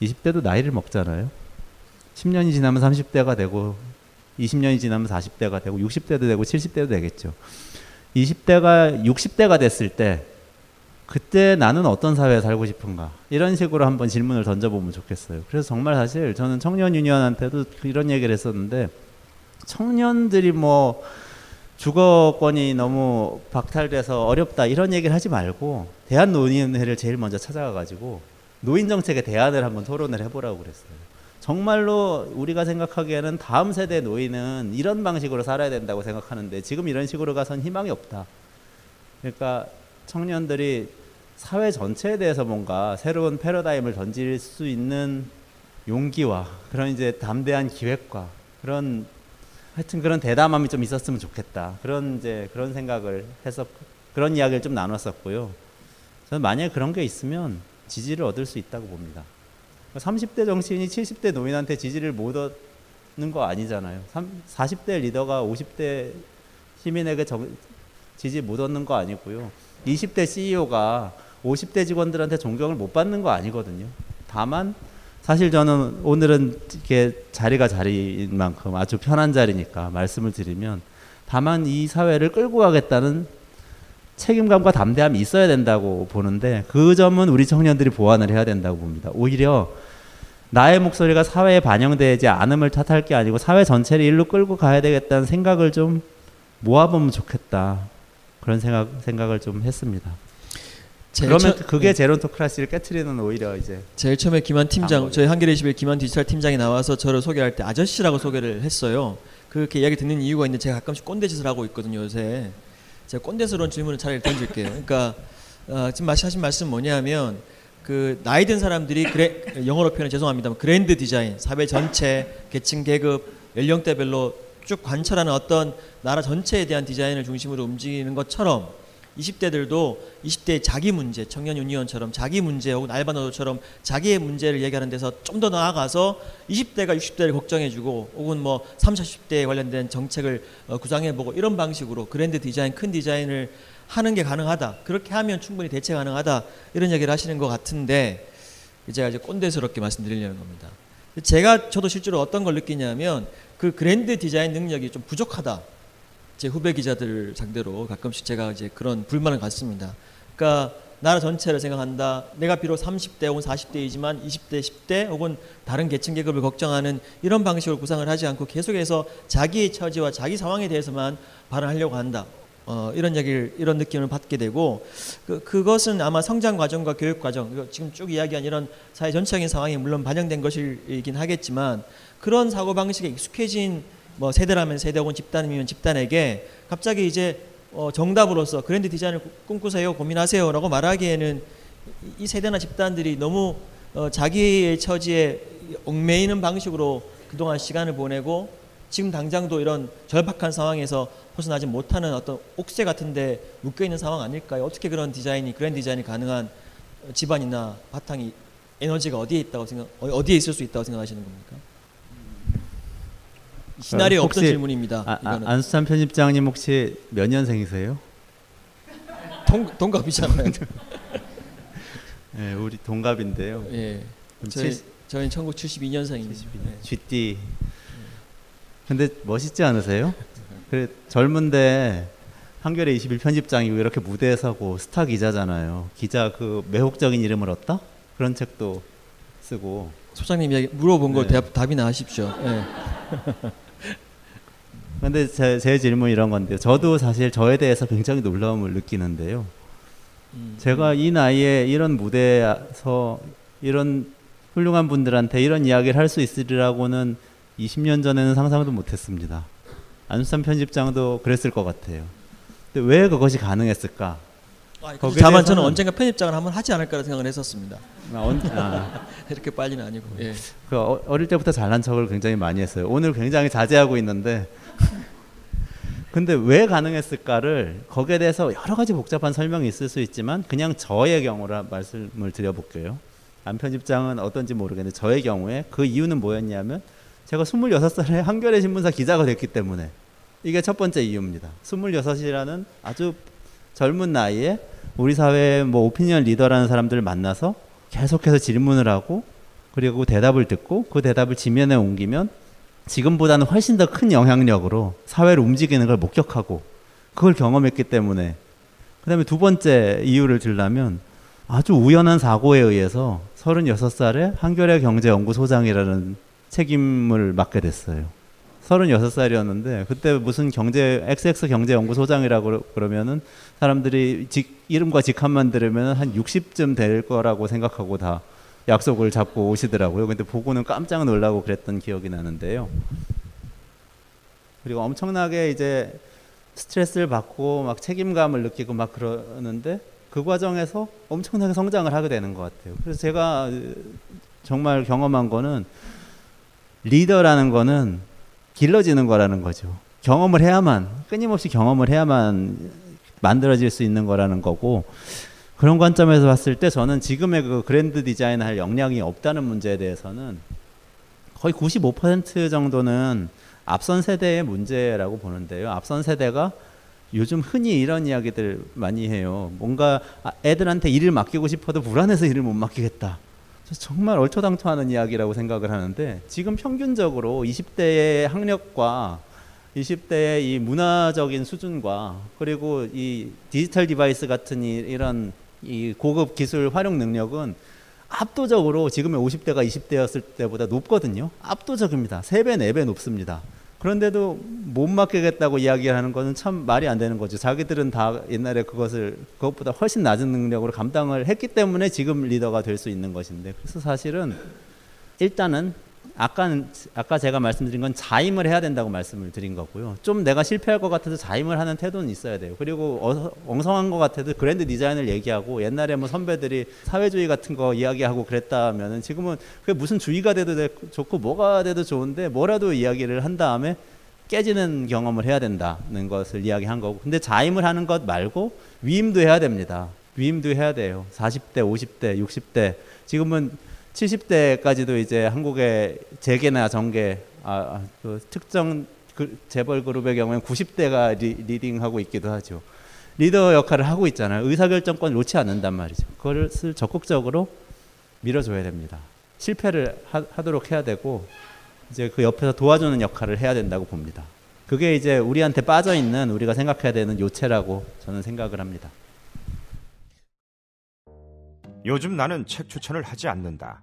20대도 나이를 먹잖아요. 10년이 지나면 30대가 되고 20년이 지나면 40대가 되고 60대도 되고 70대도 되겠죠. 20대가 60대가 됐을 때 그때 나는 어떤 사회에 살고 싶은가? 이런 식으로 한번 질문을 던져보면 좋겠어요. 그래서 정말 사실 저는 청년 유니언한테도 이런 얘기를 했었는데 청년들이 뭐 주거권이 너무 박탈돼서 어렵다 이런 얘기를 하지 말고 대한 노인회를 제일 먼저 찾아가 가지고 노인 정책에 대안을 한번 토론을 해보라고 그랬어요. 정말로 우리가 생각하기에는 다음 세대 노인은 이런 방식으로 살아야 된다고 생각하는데 지금 이런 식으로 가선 희망이 없다. 그러니까 청년들이 사회 전체에 대해서 뭔가 새로운 패러다임을 던질 수 있는 용기와 그런 이제 담대한 기획과 그런 하여튼 그런 대담함이 좀 있었으면 좋겠다. 그런 이제 그런 생각을 해서 그런 이야기를 좀 나눴었고요. 저는 만약에 그런 게 있으면 지지를 얻을 수 있다고 봅니다. 30대 정치인이 70대 노인한테 지지를 못 얻는 거 아니잖아요. 40대 리더가 50대 시민에게 정, 지지 못 얻는 거 아니고요. 20대 CEO가 50대 직원들한테 존경을 못 받는 거 아니거든요. 다만 사실 저는 오늘은 이게 자리가 자리인 만큼 아주 편한 자리니까 말씀을 드리면 다만 이 사회를 끌고 가겠다는 책임감과 담대함이 있어야 된다고 보는데 그 점은 우리 청년들이 보완을 해야 된다고 봅니다. 오히려 나의 목소리가 사회에 반영되지 않음을 탓할 게 아니고 사회 전체를 일로 끌고 가야 되겠다는 생각을 좀 모아보면 좋겠다. 그런 생각 생각을 좀 했습니다. 그러면 처, 그게 네. 제론토크라시를 깨트리는 오히려 이제 제일 처음에 김한 팀장, 저희 한겨레 21 김한 디지털 팀장이 나와서 저를 소개할 때 아저씨라고 소개를 했어요. 그렇게 이야기 듣는 이유가 있는데 제가 가끔씩 꼰대짓을 하고 있거든요 요새. 제가 꼰대스러운 질문을 차라리 던질게요. 그러니까 어, 지금 하신 말씀 뭐냐면 그 나이 든 사람들이 그래, 영어로 표현 죄송합니다만 그랜드 디자인, 사회 전체, 계층 계급, 연령대별로 쭉 관철하는 어떤 나라 전체에 대한 디자인을 중심으로 움직이는 것처럼 20대들도 20대의 자기 문제, 청년 유니언처럼 자기 문제 혹은 알바 노조처럼 자기의 문제를 얘기하는 데서 좀 더 나아가서 20대가 60대를 걱정해주고 혹은 뭐 30, 40대에 관련된 정책을 어, 구상해보고 이런 방식으로 그랜드 디자인, 큰 디자인을 하는 게 가능하다. 그렇게 하면 충분히 대체 가능하다. 이런 얘기를 하시는 것 같은데 제가 이제 꼰대스럽게 말씀드리려는 겁니다. 제가 저도 실제로 어떤 걸 느끼냐면 그 그랜드 디자인 능력이 좀 부족하다. 제 후배 기자들 상대로 가끔씩 제가 이제 그런 불만을 갖습니다. 그러니까 나라 전체를 생각한다. 내가 비록 30대 혹은 40대이지만 20대, 10대 혹은 다른 계층 계급을 걱정하는 이런 방식으로 구상을 하지 않고 계속해서 자기의 처지와 자기 상황에 대해서만 발언하려고 한다. 어, 이런 얘기를 이런 느낌을 받게 되고 그, 그것은 아마 성장 과정과 교육 과정 지금 쭉 이야기한 이런 사회 전체적인 상황이 물론 반영된 것이긴 하겠지만 그런 사고 방식에 익숙해진 뭐 세대라면 세대 혹은 집단이면 집단에게 갑자기 이제 어, 정답으로서 그랜드 디자인을 꿈꾸세요 고민하세요라고 말하기에는 이- 이 세대나 집단들이 너무 어, 자기의 처지에 얽매이는 방식으로 그동안 시간을 보내고 지금 당장도 이런 절박한 상황에서 벗어나지 못하는 어떤 옥새 같은데 묶여 있는 상황 아닐까요? 어떻게 그런 디자인이 그랜드 디자인이 가능한 집안이나 바탕이 에너지가 어디에 있다고 생각 어, 어디에 있을 수 있다고 생각하시는 겁니까? 시나리오 없던 혹시 질문입니다. 아, 아, 안수찬 편집장님 혹시 몇 년생이세요? 동, 동갑이잖아요. [laughs] 네, 우리 동갑인데요. 예. 저희 칠- 저희는 1972년생입니다. 쥐띠. 근데 멋있지 않으세요? 그래 젊은데 한겨레 21 편집장이고 이렇게 무대에 서고 스타 기자잖아요. 기자 그 매혹적인 이름을 얻다? 그런 책도 쓰고. 소장님 물어본 걸 네. 대답, 답이나 하십시오. 예. [laughs] 근데 제, 제 질문 이런 건데요. 저도 사실 저에 대해서 굉장히 놀라움을 느끼는데요. 음. 제가 이 나이에 이런 무대에서 이런 훌륭한 분들한테 이런 이야기를 할 수 있으리라고는 20년 전에는 상상도 못했습니다. 안수산 편집장도 그랬을 것 같아요. 근데 왜 그것이 가능했을까? 아, 다만 저는 언젠가 편집장을 한번 하지 않을까라 생각을 했었습니다. 아, 언- 아, [laughs] 이렇게 빨리는 아니고. 예. 그 어- 어릴 때부터 잘난 척을 굉장히 많이 했어요. 오늘 굉장히 자제하고 있는데. [laughs] 근데 왜 가능했을까를 거기에 대해서 여러 가지 복잡한 설명이 있을 수 있지만 그냥 저의 경우라 말씀을 드려볼게요. 안 편집장은 어떤지 모르겠는데 저의 경우에 그 이유는 뭐였냐면 제가 26살에 한겨레 신문사 기자가 됐기 때문에 이게 첫 번째 이유입니다. 26이라는 아주 젊은 나이에 우리 사회의 뭐 오피니언 리더라는 사람들을 만나서 계속해서 질문을 하고 그리고 대답을 듣고 그 대답을 지면에 옮기면 지금보다는 훨씬 더 큰 영향력으로 사회를 움직이는 걸 목격하고 그걸 경험했기 때문에 그다음에 두 번째 이유를 들라면 아주 우연한 사고에 의해서 36살에 한겨레 경제연구소장이라는 책임을 맡게 됐어요. 36 살이었는데 그때 무슨 경제 XX 경제 연구소장이라고 그러면은 사람들이 직, 이름과 직함만 들으면 한 60쯤 될 거라고 생각하고 다 약속을 잡고 오시더라고요. 근데 보고는 깜짝 놀라고 그랬던 기억이 나는데요. 그리고 엄청나게 이제 스트레스를 받고 막 책임감을 느끼고 막 그러는데 그 과정에서 엄청나게 성장을 하게 되는 것 같아요. 그래서 제가 정말 경험한 거는 리더라는 거는 길러지는 거라는 거죠. 경험을 해야만 끊임없이 경험을 해야만 만들어질 수 있는 거라는 거고 그런 관점에서 봤을 때 저는 지금의 그 그랜드 디자인 할 역량이 없다는 문제에 대해서는 거의 95% 정도는 앞선 세대의 문제라고 보는데요. 앞선 세대가 요즘 흔히 이런 이야기들 많이 해요. 뭔가 아, 애들한테 일을 맡기고 싶어도 불안해서 일을 못 맡기겠다. 정말 얼토당토하는 이야기라고 생각을 하는데 지금 평균적으로 20대의 학력과 20대의 이 문화적인 수준과 그리고 이 디지털 device 같은 이, 이런 이 고급 기술 활용 능력은 압도적으로 지금의 50대가 20대였을 때보다 높거든요. 압도적입니다. 3배, 4배 높습니다. 그런데도 못 맡기겠다고 이야기하는 것은 참 말이 안 되는 거죠. 자기들은 다 옛날에 그것을 그것보다 훨씬 낮은 능력으로 감당을 했기 때문에 지금 리더가 될 수 있는 것인데 그래서 사실은 일단은 아까는 아까 제가 말씀드린 건 자임을 해야 된다고 말씀을 드린 거고요. 좀 내가 실패할 것 같아도 자임을 하는 태도는 있어야 돼요. 그리고 어, 엉성한 것 같아도 그랜드 디자인을 얘기하고 옛날에 뭐 선배들이 사회주의 같은 거 이야기하고 그랬다면은 지금은 그게 무슨 주의가 돼도 좋고 뭐가 돼도 좋은데 뭐라도 이야기를 한 다음에 깨지는 경험을 해야 된다는 것을 이야기한 거고. 근데 자임을 하는 것 말고 위임도 해야 됩니다. 위임도 해야 돼요. 40대, 50대, 60대. 지금은 70대까지도 이제 한국의 재계나 정계 아, 아, 그 특정 그 재벌 그룹의 경우에는 90대가 리, leading하고 있기도 하죠. 리더 역할을 하고 있잖아요. 의사결정권 놓지 않는단 말이죠. 그것을 적극적으로 밀어줘야 됩니다. 실패를 하, 하도록 해야 되고 이제 그 옆에서 도와주는 역할을 해야 된다고 봅니다. 그게 이제 우리한테 빠져 있는 우리가 생각해야 되는 요체라고 저는 생각을 합니다. 요즘 나는 책 추천을 하지 않는다.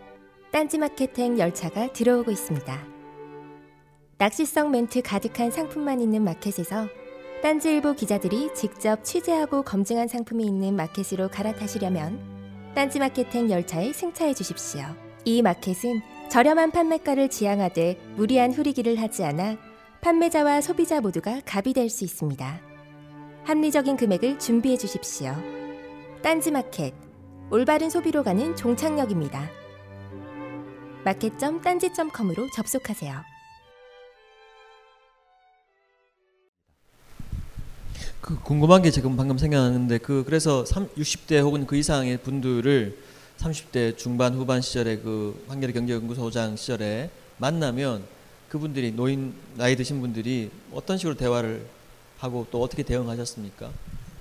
딴지마켓행 열차가 들어오고 있습니다. 낚시성 멘트 가득한 상품만 있는 마켓에서 딴지일보 기자들이 직접 취재하고 검증한 상품이 있는 마켓으로 갈아타시려면 딴지마켓행 열차에 승차해 주십시오. 이 마켓은 저렴한 판매가를 지향하되 무리한 후리기를 하지 않아 판매자와 소비자 모두가 갑이 될 수 있습니다. 합리적인 금액을 준비해 주십시오. 딴지마켓 올바른 소비로 가는 종착역입니다. 마켓점 딴지점컴으로 접속하세요. 그 궁금한 게 지금 방금 생각나는데 그 그래서 3, 60대 혹은 그 이상의 분들을 30대 중반 후반 시절에 그 한겨레 경제연구소장 시절에 만나면 그분들이 노인 나이 드신 분들이 어떤 식으로 대화를 하고 또 어떻게 대응하셨습니까?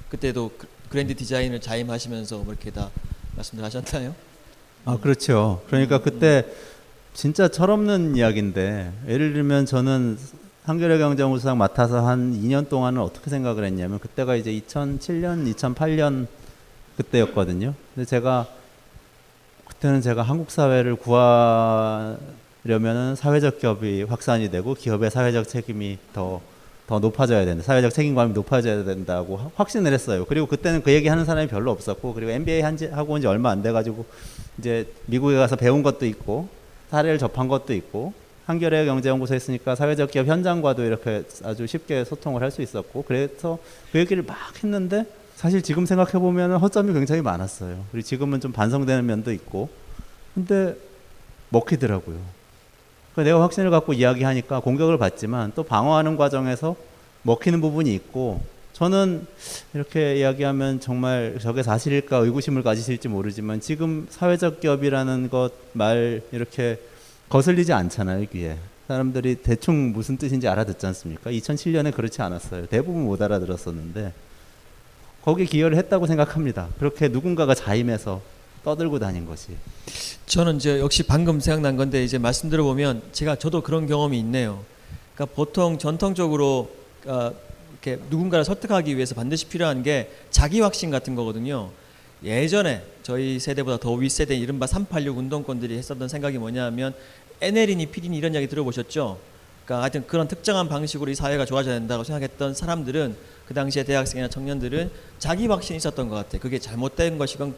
그때도 그 그랜드 디자인을 자임하시면서 뭐 이렇게 다 말씀들 하셨나요? 아 그렇죠. 그러니까 그때 진짜 철없는 이야기인데 예를 들면 저는 한겨레 경제연구소장 맡아서 한 2년 동안은 어떻게 생각을 했냐면 그때가 이제 2007년, 2008년 그때였거든요. 근데 제가 그때는 제가 한국 사회를 구하려면은 사회적 기업이 확산이 되고 기업의 사회적 책임이 더 더 높아져야 된다. 사회적 책임감이 높아져야 된다고 확신을 했어요. 그리고 그때는 그 얘기 하는 사람이 별로 없었고, 그리고 MBA 한지, 하고 온 지 얼마 안 돼 가지고, 이제 미국에 가서 배운 것도 있고, 사례를 접한 것도 있고, 한겨레 경제연구소에 있으니까 사회적 기업 현장과도 이렇게 아주 쉽게 소통을 할 수 있었고, 그래서 그 얘기를 막 했는데, 사실 지금 생각해 보면 허점이 굉장히 많았어요. 그리고 지금은 좀 반성되는 면도 있고, 근데 먹히더라고요. 내가 확신을 갖고 이야기하니까 공격을 받지만 또 방어하는 과정에서 먹히는 부분이 있고 저는 이렇게 이야기하면 정말 저게 사실일까 의구심을 가지실지 모르지만 지금 사회적 기업이라는 것 말 이렇게 거슬리지 않잖아요 귀에 사람들이 대충 무슨 뜻인지 알아듣지 않습니까? 2007년에 그렇지 않았어요. 대부분 못 알아들었었는데 거기에 기여를 했다고 생각합니다. 그렇게 누군가가 자임해서 떠들고 다닌 것이. 저는 이제 역시 방금 생각난 건데 이제 말씀 들어보면 제가 저도 그런 경험이 있네요. 그러니까 보통 전통적으로 어, 이렇게 누군가를 설득하기 위해서 반드시 필요한 게 자기 확신 같은 거거든요. 예전에 저희 세대보다 더 윗세대 이른바 386 운동권들이 했었던 생각이 뭐냐면 에네리니 피디니 이런 이야기 들어보셨죠? 그러니까 하여튼 그런 특정한 방식으로 이 사회가 좋아져야 된다고 생각했던 사람들은 그 당시에 대학생이나 청년들은 자기 확신이 있었던 것 같아요. 그게 잘못된 것이건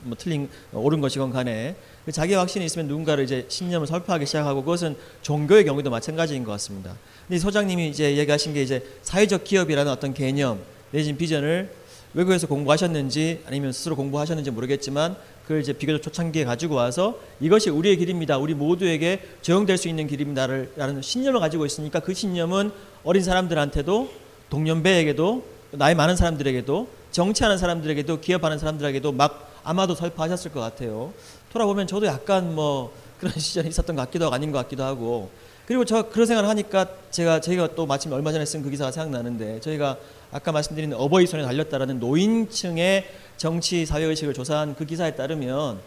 뭐 틀린 옳은 것이건 간에 그 자기 확신이 있으면 누군가를 이제 신념을 설파하기 시작하고 그것은 종교의 경우도 마찬가지인 것 같습니다. 근데 소장님이 이제 얘기하신 게 이제 사회적 기업이라는 어떤 개념 내진 비전을 외국에서 공부하셨는지 아니면 스스로 공부하셨는지 모르겠지만 그걸 이제 비교적 초창기에 가지고 와서 이것이 우리의 길입니다. 우리 모두에게 적용될 수 있는 길입니다라는 신념을 가지고 있으니까 그 신념은 어린 사람들한테도 동년배에게도 나이 많은 사람들에게도 정치하는 사람들에게도 기업하는 사람들에게도 막 아마도 설파하셨을 것 같아요. 돌아보면 저도 약간 뭐 그런 [laughs] 시절이 있었던 것 같기도 하고 아닌 것 같기도 하고 그리고 저 그런 생각을 하니까 제가 저희가 또 마침 얼마 전에 쓴 그 기사가 생각나는데 저희가 아까 말씀드린 어버이 손에 달렸다라는 노인층의 정치 사회 의식을 조사한 그 기사에 따르면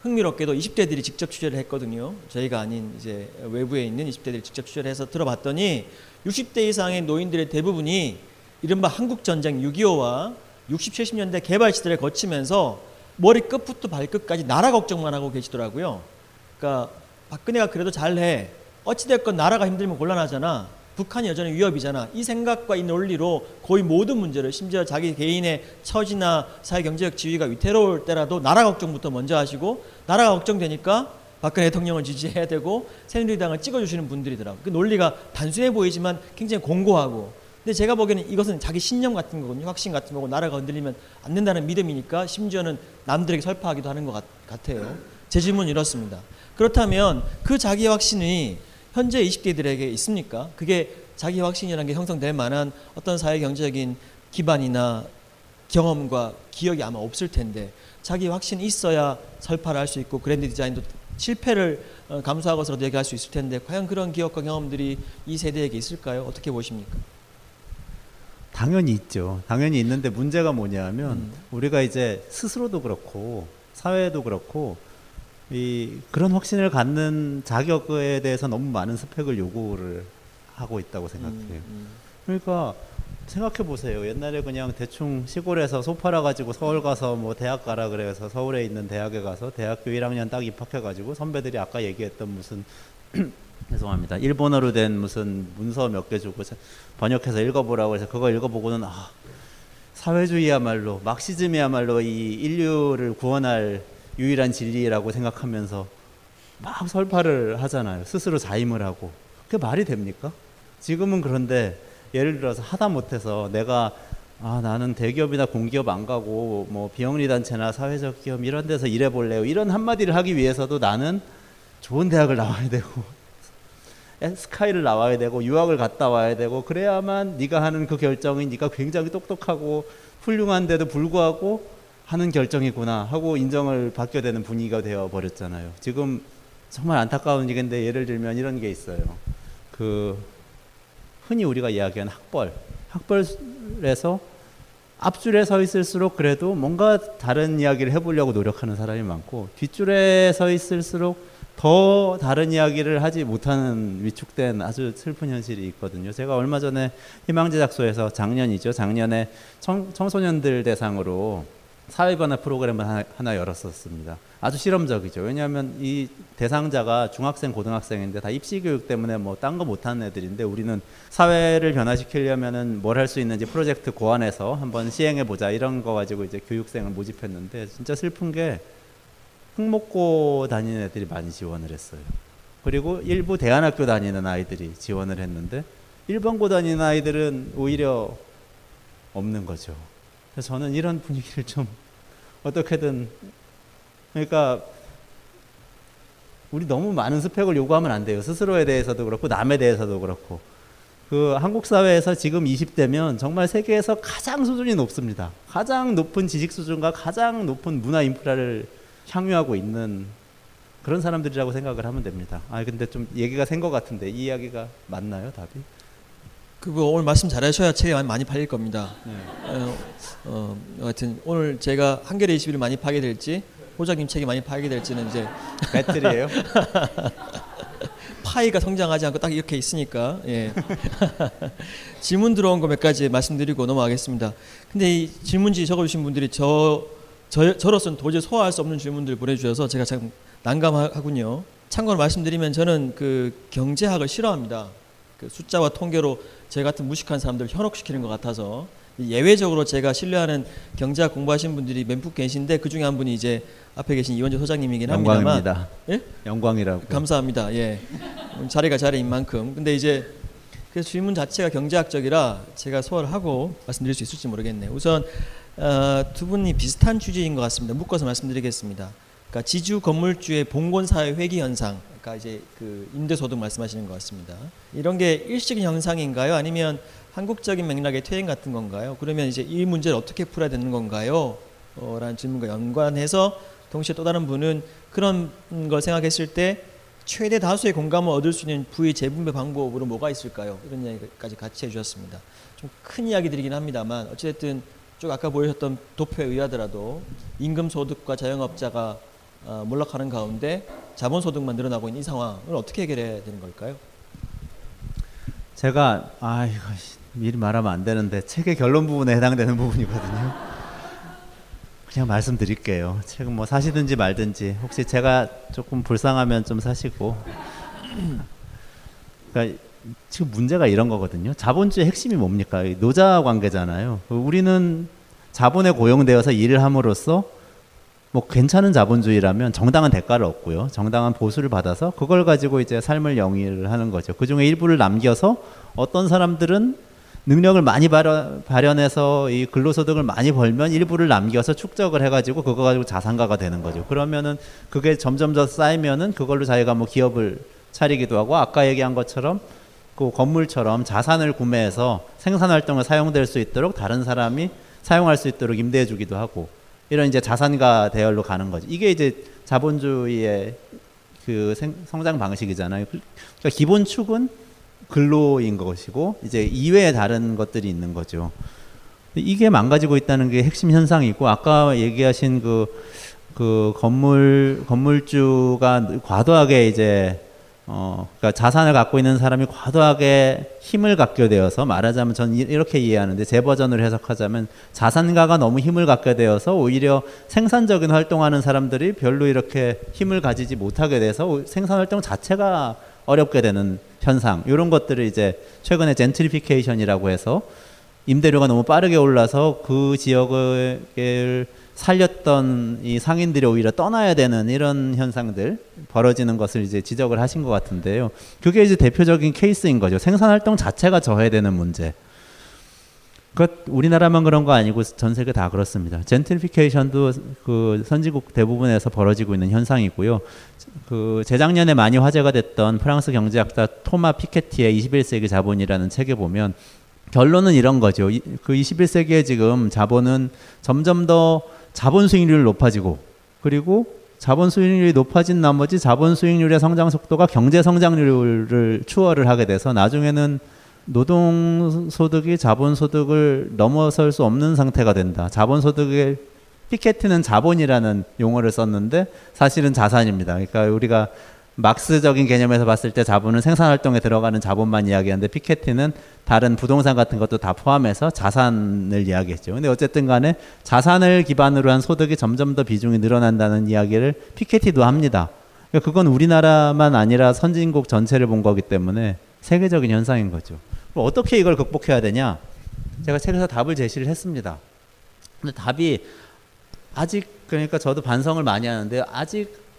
흥미롭게도 20대들이 직접 취재를 했거든요. 저희가 아닌 이제 외부에 있는 20대들이 직접 취재를 해서 들어봤더니 60대 이상의 노인들의 대부분이 이른바 한국 전쟁 6.25와 60, 70년대 개발 시대를 거치면서 머리 끝부터 발끝까지 나라 걱정만 하고 계시더라고요. 그러니까 박근혜가 그래도 잘해. 어찌됐건 나라가 힘들면 곤란하잖아. 북한이 여전히 위협이잖아. 이 생각과 이 논리로 거의 모든 문제를 심지어 자기 개인의 처지나 사회 경제적 지위가 위태로울 때라도 나라 걱정부터 먼저 하시고 나라가 걱정되니까 박근혜 대통령을 지지해야 되고 새누리당을 찍어주시는 분들이더라고. 그 논리가 단순해 보이지만 굉장히 공고하고. 근데 제가 보기에는 이것은 자기 신념 같은 거거든요. 확신 같은 거고 나라가 흔들리면 안 된다는 믿음이니까 심지어는 남들에게 설파하기도 하는 것 같 아요. 제 질문은 이렇습니다. 그렇다면 그 자기 확신이 현재 20대들에게 있습니까? 그게 자기 확신이라는 게 형성될 만한 어떤 사회 경제적인 기반이나 경험과 기억이 아마 없을 텐데 자기 확신이 있어야 설파를 할 수 있고 그랜드 디자인도 실패를 어, 감수하고서라도 얘기할 수 있을 텐데 과연 그런 기억과 경험들이 이 세대에게 있을까요? 어떻게 보십니까? 당연히 있죠. 당연히 있는데 문제가 뭐냐면 음. 우리가 이제 스스로도 그렇고 사회도 그렇고 이 그런 확신을 갖는 자격에 대해서 너무 많은 스펙을 요구를 하고 있다고 생각해요. 음, 음. 그러니까 생각해 보세요. 옛날에 그냥 대충 시골에서 소 팔아 가지고 서울 가서 뭐 대학 가라 그래서 서울에 있는 대학에 가서 대학교 1학년 딱 입학해 가지고 선배들이 아까 얘기했던 무슨 죄송합니다. 일본어로 된 무슨 문서 몇 개 주고 번역해서 읽어보라고 해서 그거 읽어보고는 아 사회주의야말로 막시즘이야말로 이 인류를 구원할 유일한 진리라고 생각하면서 막 설파를 하잖아요. 스스로 자임을 하고. 그게 말이 됩니까? 지금은 그런데 예를 들어서 하다 못해서 내가 아 나는 대기업이나 공기업 안 가고 뭐 비영리 단체나 사회적 기업 이런 데서 일해 볼래요. 이런 한마디를 하기 위해서도 나는 좋은 대학을 나와야 되고 스카이를 나와야 되고 유학을 갔다 와야 되고 그래야만 네가 하는 그 결정이 네가 굉장히 똑똑하고 훌륭한데도 불구하고 하는 결정이구나 하고 인정을 받게 되는 분위기가 되어 버렸잖아요. 지금 정말 안타까운 얘기인데 예를 들면 이런 게 있어요. 그 흔히 우리가 이야기하는 학벌, 학벌에서 앞줄에 서 있을수록 그래도 뭔가 다른 이야기를 해보려고 노력하는 사람이 많고 뒷줄에 서 있을수록 더 다른 이야기를 하지 못하는 위축된 아주 슬픈 현실이 있거든요. 제가 얼마 전에 희망제작소에서 작년이죠. 작년에 청, 청소년들 대상으로 사회변화 프로그램을 하나, 하나, 열었었습니다. 아주 실험적이죠. 왜냐하면 이 대상자가 중학생, 고등학생인데 다 입시 교육 때문에 뭐 딴 거 못하는 애들인데 우리는 사회를 변화시키려면은 뭘 할 수 있는지 프로젝트 고안해서 한번 시행해 보자 이런 거 가지고 이제 교육생을 모집했는데 진짜 슬픈 게 흙 먹고 다니는 애들이 많이 지원을 했어요. 그리고 일부 대안학교 다니는 아이들이 지원을 했는데 일반고 다니는 아이들은 오히려 없는 거죠. 그래서 저는 이런 분위기를 좀 [laughs] 어떻게든 그러니까 우리 너무 많은 스펙을 요구하면 안 돼요. 스스로에 대해서도 그렇고 남에 대해서도 그렇고. 그 한국 사회에서 지금 20대면 정말 세계에서 가장 수준이 높습니다. 가장 높은 지식 수준과 가장 높은 문화 인프라를 향유하고 있는 그런 사람들이라고 생각을 하면 됩니다. 아 근데 좀 얘기가 생것 같은데 이 이야기가 맞나요, 답이? 그거 오늘 말씀 잘하셔야 책이 많이, 팔릴 겁니다. 네. 어, 어, 하여튼 오늘 제가 한겨레 21을 많이 파게 될지 호자님 책이 많이 팔게 될지는 이제 [laughs] 배틀이에요? 파이가 성장하지 않고 딱 이렇게 있으니까 예. [laughs] 질문 들어온 거 몇 가지 말씀드리고 넘어가겠습니다. 근데 이 질문지 적어주신 분들이 저, 저 저로서는 도저히 소화할 수 없는 질문들 보내주셔서 제가 참 난감하군요. 참고로 말씀드리면 저는 그 경제학을 싫어합니다. 그 숫자와 통계로 제 같은 무식한 사람들 을 현혹시키는 것 같아서 예외적으로 제가 신뢰하는 경제학 공부하신 분들이 몇분 계신데 그 중에 한 분이 이제 앞에 계신 이원재 소장님이긴 합니다만 영광입니다. 예? 영광이라고. 감사합니다. 예. 자리가 자리인 만큼. 근데 이제 그 질문 자체가 경제학적이라 제가 소화를 하고 말씀드릴 수 있을지 모르겠네요. 우선 어, 두 분이 비슷한 주제인 것 같습니다. 묶어서 말씀드리겠습니다. 그러니까 지주 건물주의 봉건 사회 회귀 현상. 그러니까 이제 그 임대 소득 말씀하시는 것 같습니다. 이런 게 일시적인 현상인가요? 아니면 한국적인 맥락의 퇴행 같은 건가요? 그러면 이제 이 문제를 어떻게 풀어야 되는 건가요? 어, 라는 질문과 연관해서 동시에 또 다른 분은 그런 걸 생각했을 때 최대 다수의 공감을 얻을 수 있는 부의 재분배 방법으로 뭐가 있을까요? 이런 이야기까지 같이 해주셨습니다. 좀 큰 이야기들이긴 합니다만 어찌됐든 쭉 아까 보여줬던 도표에 의하더라도 임금 소득과 자영업자가 어, 몰락하는 가운데 자본 소득만 늘어나고 있는 이 상황을 어떻게 해결해야 되는 걸까요? 제가 아 이거 미리 말하면 안 되는데 책의 결론 부분에 해당되는 부분이거든요. 그냥 말씀드릴게요. 책은 뭐 사시든지 말든지 혹시 제가 조금 불쌍하면 좀 사시고. 그러니까 지금 문제가 이런 거거든요. 자본주의 핵심이 뭡니까? 노자 관계잖아요. 우리는 자본에 고용되어서 일을 함으로써 뭐 괜찮은 자본주의라면 정당한 대가를 얻고요. 정당한 보수를 받아서 그걸 가지고 이제 삶을 영위를 하는 거죠. 그 중에 일부를 남겨서 어떤 사람들은 능력을 많이 발현, 발현해서 이 근로소득을 많이 벌면 일부를 남겨서 축적을 해가지고 그거 가지고 자산가가 되는 거죠. 그러면은 그게 점점 더 쌓이면은 그걸로 자기가 뭐 기업을 차리기도 하고 아까 얘기한 것처럼 그 건물처럼 자산을 구매해서 생산 활동에 사용될 수 있도록 다른 사람이 사용할 수 있도록 임대해 주기도 하고 이런 이제 자산가 대열로 가는 거죠. 이게 이제 자본주의의 그 생, 성장 방식이잖아요. 그러니까 기본 축은 근로인 것이고 이제 이외에 다른 것들이 있는 거죠. 이게 망가지고 있다는 게 핵심 현상이고 아까 얘기하신 그, 그 건물 건물주가 과도하게 이제 어, 그러니까 자산을 갖고 있는 사람이 과도하게 힘을 갖게 되어서 말하자면 전 이렇게 이해하는데 제 버전으로 해석하자면 자산가가 너무 힘을 갖게 되어서 오히려 생산적인 활동하는 사람들이 별로 이렇게 힘을 가지지 못하게 돼서 생산 활동 자체가 어렵게 되는 현상. 이런 것들을 이제 최근에 젠트리피케이션이라고 해서 임대료가 너무 빠르게 올라서 그 지역을 살렸던 이 상인들이 오히려 떠나야 되는 이런 현상들 벌어지는 것을 이제 지적을 하신 것 같은데요. 그게 이제 대표적인 케이스인 거죠. 생산 활동 자체가 저해되는 문제. 그 우리나라만 그런 거 아니고 전 세계 다 그렇습니다. 젠트리피케이션도 그 선진국 대부분에서 벌어지고 있는 현상이고요. 그 재작년에 많이 화제가 됐던 프랑스 경제학자 토마 피케티의 21세기 자본이라는 책에 보면 결론은 이런 거죠. 그 21세기에 지금 자본은 점점 더 자본 수익률이 높아지고 그리고 자본 수익률이 높아진 나머지 자본 수익률의 성장 속도가 경제 성장률을 추월을 하게 돼서 나중에는 노동 소득이 자본 소득을 넘어설 수 없는 상태가 된다. 자본 소득의 피케트는 자본이라는 용어를 썼는데 사실은 자산입니다. 그러니까 우리가 막스적인 개념에서 봤을 때 자본은 생산 활동에 들어가는 자본만 이야기하는데 피케티는 다른 부동산 같은 것도 다 포함해서 자산을 이야기했죠. 근데 어쨌든 간에 자산을 기반으로 한 소득이 점점 더 비중이 늘어난다는 이야기를 피케티도 합니다. 그러니까 그건 우리나라만 아니라 선진국 전체를 본 거기 때문에 세계적인 현상인 거죠. 어떻게 이걸 극복해야 되냐? 제가 책에서 답을 제시를 했습니다. 근데 답이 아직 그러니까 저도 반성을 많이 하는데 아직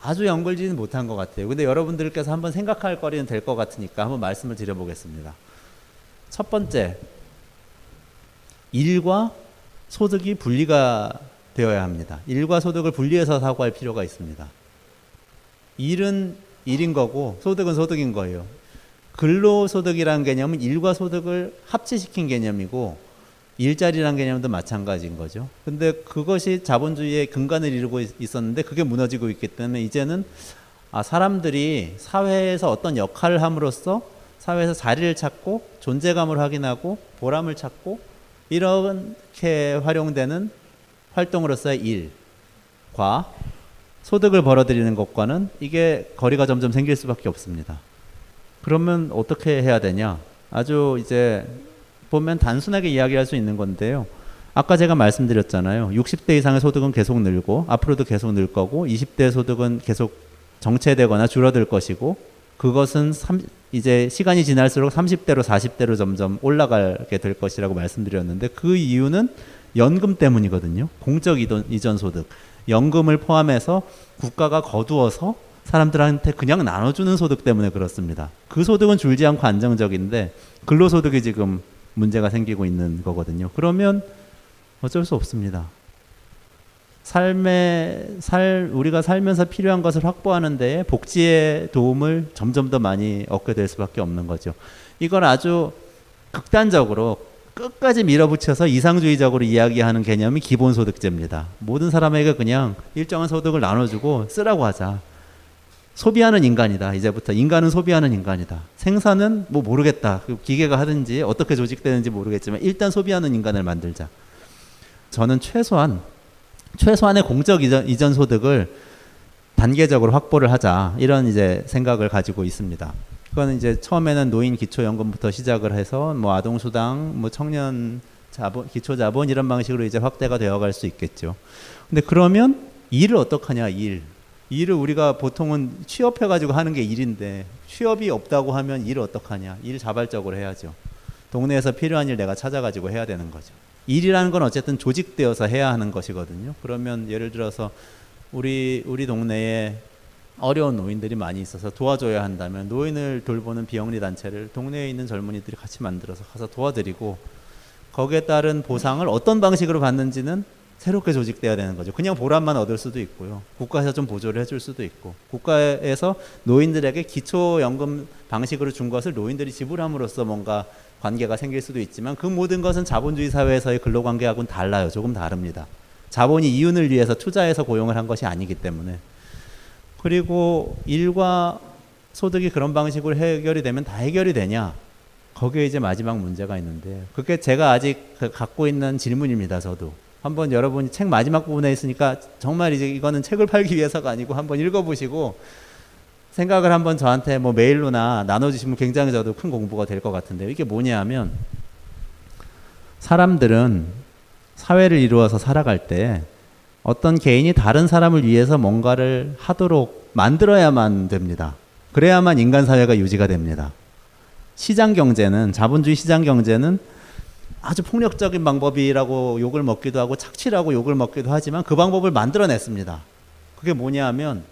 아주 연결지는 못한 것 같아요. 근데 여러분들께서 한번 생각할 거리는 될 것 같으니까 한번 말씀을 드려보겠습니다. 첫 번째, 일과 소득이 분리가 되어야 합니다. 일과 소득을 분리해서 사고할 필요가 있습니다. 일은 일인 거고 소득은 소득인 거예요. 근로소득이라는 개념은 일과 소득을 합치시킨 개념이고 일자리란 개념도 마찬가지인 거죠. 근데 그것이 자본주의의 근간을 이루고 있었는데 그게 무너지고 있기 때문에 이제는 아, 사람들이 사회에서 어떤 역할을 함으로써 사회에서 자리를 찾고 존재감을 확인하고 보람을 찾고 이렇게 활용되는 활동으로서의 일과 소득을 벌어들이는 것과는 이게 거리가 점점 생길 수밖에 없습니다. 그러면 어떻게 해야 되냐? 아주 이제 보면 단순하게 이야기할 수 있는 건데요. 아까 제가 말씀드렸잖아요. 60대 이상의 소득은 계속 늘고 앞으로도 계속 늘 거고 20대 소득은 계속 정체되거나 줄어들 것이고 그것은 3, 이제 시간이 지날수록 30대로 40대로 점점 올라가게 될 것이라고 말씀드렸는데 그 이유는 연금 때문이거든요. 공적 이전 소득. 연금을 포함해서 국가가 거두어서 사람들한테 그냥 나눠주는 소득 때문에 그렇습니다. 그 소득은 줄지 않고 안정적인데 근로소득이 지금 문제가 생기고 있는 거거든요. 그러면 어쩔 수 없습니다. 삶에 살 우리가 살면서 필요한 것을 확보하는 데 복지의 도움을 점점 더 많이 얻게 될 수밖에 없는 거죠. 이걸 아주 극단적으로 끝까지 밀어붙여서 이상주의적으로 이야기하는 개념이 기본소득제입니다. 모든 사람에게 그냥 일정한 소득을 나눠주고 쓰라고 하자. 소비하는 인간이다. 이제부터 인간은 소비하는 인간이다. 생산은 뭐 모르겠다. 그 기계가 하든지 어떻게 조직되는지 모르겠지만 일단 소비하는 인간을 만들자. 저는 최소한 최소한의 공적 이전, 이전 소득을 단계적으로 확보를 하자 이런 이제 생각을 가지고 있습니다. 그거는 이제 처음에는 노인 기초연금부터 시작을 해서 뭐 아동 수당, 뭐 청년 자본, 기초 자본 이런 방식으로 이제 확대가 되어갈 수 있겠죠. 근데 그러면 일을 어떡하냐 일. 일을 우리가 보통은 취업해가지고 하는 게 일인데 취업이 없다고 하면 일을 어떡하냐 일 자발적으로 해야죠. 동네에서 필요한 일 내가 찾아가지고 해야 되는 거죠. 일이라는 건 어쨌든 조직되어서 해야 하는 것이거든요. 그러면 예를 들어서 우리 우리 동네에 어려운 노인들이 많이 있어서 도와줘야 한다면 노인을 돌보는 비영리 단체를 동네에 있는 젊은이들이 같이 만들어서 가서 도와드리고 거기에 따른 보상을 어떤 방식으로 받는지는 새롭게 조직돼야 되는 거죠. 그냥 보람만 얻을 수도 있고요. 국가에서 좀 보조를 해줄 수도 있고 국가에서 노인들에게 기초연금 방식으로 준 것을 노인들이 지불함으로써 뭔가 관계가 생길 수도 있지만 그 모든 것은 자본주의 사회에서의 근로관계하고는 달라요. 조금 다릅니다. 자본이 이윤을 위해서 투자해서 고용을 한 것이 아니기 때문에 그리고 일과 소득이 그런 방식으로 해결이 되면 다 해결이 되냐? 거기에 이제 마지막 문제가 있는데 그게 제가 아직 그 갖고 있는 질문입니다. 저도 한번 여러분이 책 마지막 부분에 있으니까 정말 이제 이거는 책을 팔기 위해서가 아니고 한번 읽어보시고 생각을 한번 저한테 뭐 메일로나 나눠주시면 굉장히 저도 큰 공부가 될 것 같은데 이게 뭐냐 하면 사람들은 사회를 이루어서 살아갈 때 어떤 개인이 다른 사람을 위해서 뭔가를 하도록 만들어야만 됩니다. 그래야만 인간 사회가 유지가 됩니다. 시장 경제는 자본주의 시장 경제는 아주 폭력적인 방법이라고 욕을 먹기도 하고 착취라고 욕을 먹기도 하지만 그 방법을 만들어냈습니다. 그게 뭐냐 하면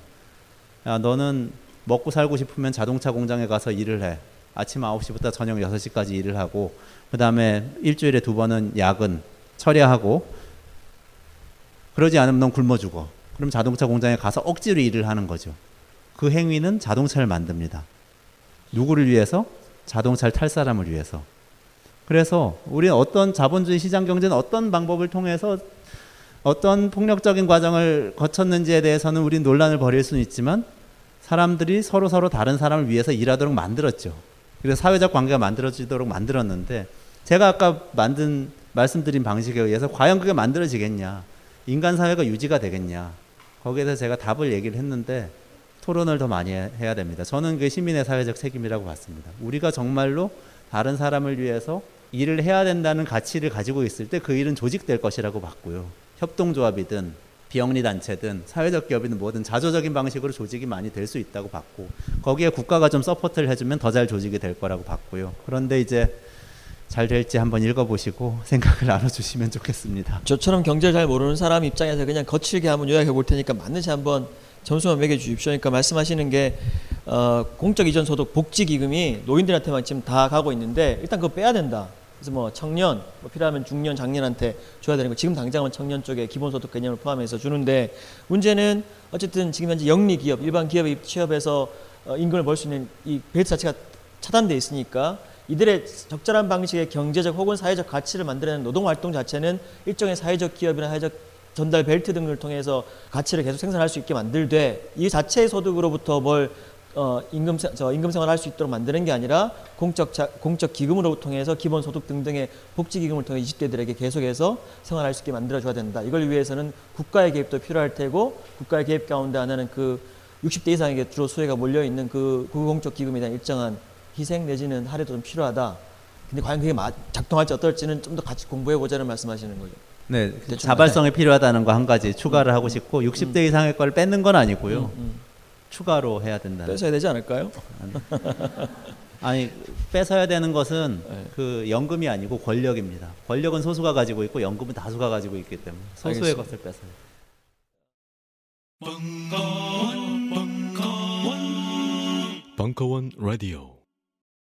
야 너는 먹고 살고 싶으면 자동차 공장에 가서 일을 해. 아침 9시부터 저녁 6시까지 일을 하고 그다음에 일주일에 두 번은 야근 처리하고 그러지 않으면 넌 굶어 죽어. 그럼 자동차 공장에 가서 억지로 일을 하는 거죠. 그 행위는 자동차를 만듭니다. 누구를 위해서? 자동차를 탈 사람을 위해서. 그래서 우리는 어떤 자본주의 시장 경제는 어떤 방법을 통해서 어떤 폭력적인 과정을 거쳤는지에 대해서는 우리 논란을 벌일 수는 있지만 사람들이 서로 서로 다른 사람을 위해서 일하도록 만들었죠. 그래서 사회적 관계가 만들어지도록 만들었는데 제가 아까 만든 말씀드린 방식에 의해서 과연 그게 만들어지겠냐? 인간 사회가 유지가 되겠냐. 거기에 대해서 제가 답을 얘기를 했는데 토론을 더 많이 해야 됩니다. 저는 그게 시민의 사회적 책임이라고 봤습니다. 우리가 정말로 다른 사람을 위해서 일을 해야 된다는 가치를 가지고 있을 때 그 일은 조직될 것이라고 봤고요. 협동조합이든 비영리 단체든 사회적 기업이든 뭐든 자조적인 방식으로 조직이 많이 될 수 있다고 봤고 거기에 국가가 좀 support를 해주면 더 잘 조직이 될 거라고 봤고요. 그런데 이제 잘 될지 한번 읽어보시고 [laughs] 생각을 나눠주시면 좋겠습니다. 저처럼 경제를 잘 모르는 사람 입장에서 그냥 거칠게 한번 요약해 볼 테니까 맞는지 한번 점수만 매겨 주십시오. 그러니까 말씀하시는 게 어, 공적 이전 소득 복지 기금이 노인들한테만 지금 다 가고 있는데 일단 그거 빼야 된다. 그래서 뭐 청년, 뭐 필요하면 중년, 장년한테 줘야 되는 거 지금 당장은 청년 쪽에 기본소득 개념을 포함해서 주는데 문제는 어쨌든 지금 현재 영리 기업, 일반 기업에 취업해서 어, 임금을 벌 수 있는 이 베이스 자체가 차단돼 있으니까 이들의 적절한 방식의 경제적 혹은 사회적 가치를 만들어내는 노동 활동 자체는 일종의 사회적 기업이나 사회적 전달 벨트 등을 통해서 가치를 계속 생산할 수 있게 만들되 이 자체의 소득으로부터 뭘 어, 임금 세- 저 임금 생활할 수 있도록 만드는 게 아니라 공적 자, 공적 기금으로 통해서 기본 소득 등등의 복지 기금을 통해 20대들에게 계속해서 생활할 수 있게 만들어 줘야 된다. 이걸 위해서는 국가의 개입도 필요할 테고 국가의 개입 가운데 하나는 그 60대 이상에게 주로 수혜가 몰려 있는 그 공적 기금에 대한 일정한 희생 내지는 할애도 좀 필요하다. 근데 과연 그게 마- 작동할지 어떨지는 좀 더 같이 공부해 보자는 말씀하시는 거죠. 네, 자발성이 필요하다는 거 한 가지 추가를 하고 싶고 60대 이상의 걸 뺏는 건 아니고요. 음, 음. 추가로 해야 된다는. 뺏어야 되지 않을까요? [laughs] 아니 뺏어야 되는 것은 네. 그 연금이 아니고 권력입니다. 권력은 소수가 가지고 있고 연금은 다수가 가지고 있기 때문에 소수의 알겠습니다. 것을 뺏어요. 벙커원 라디오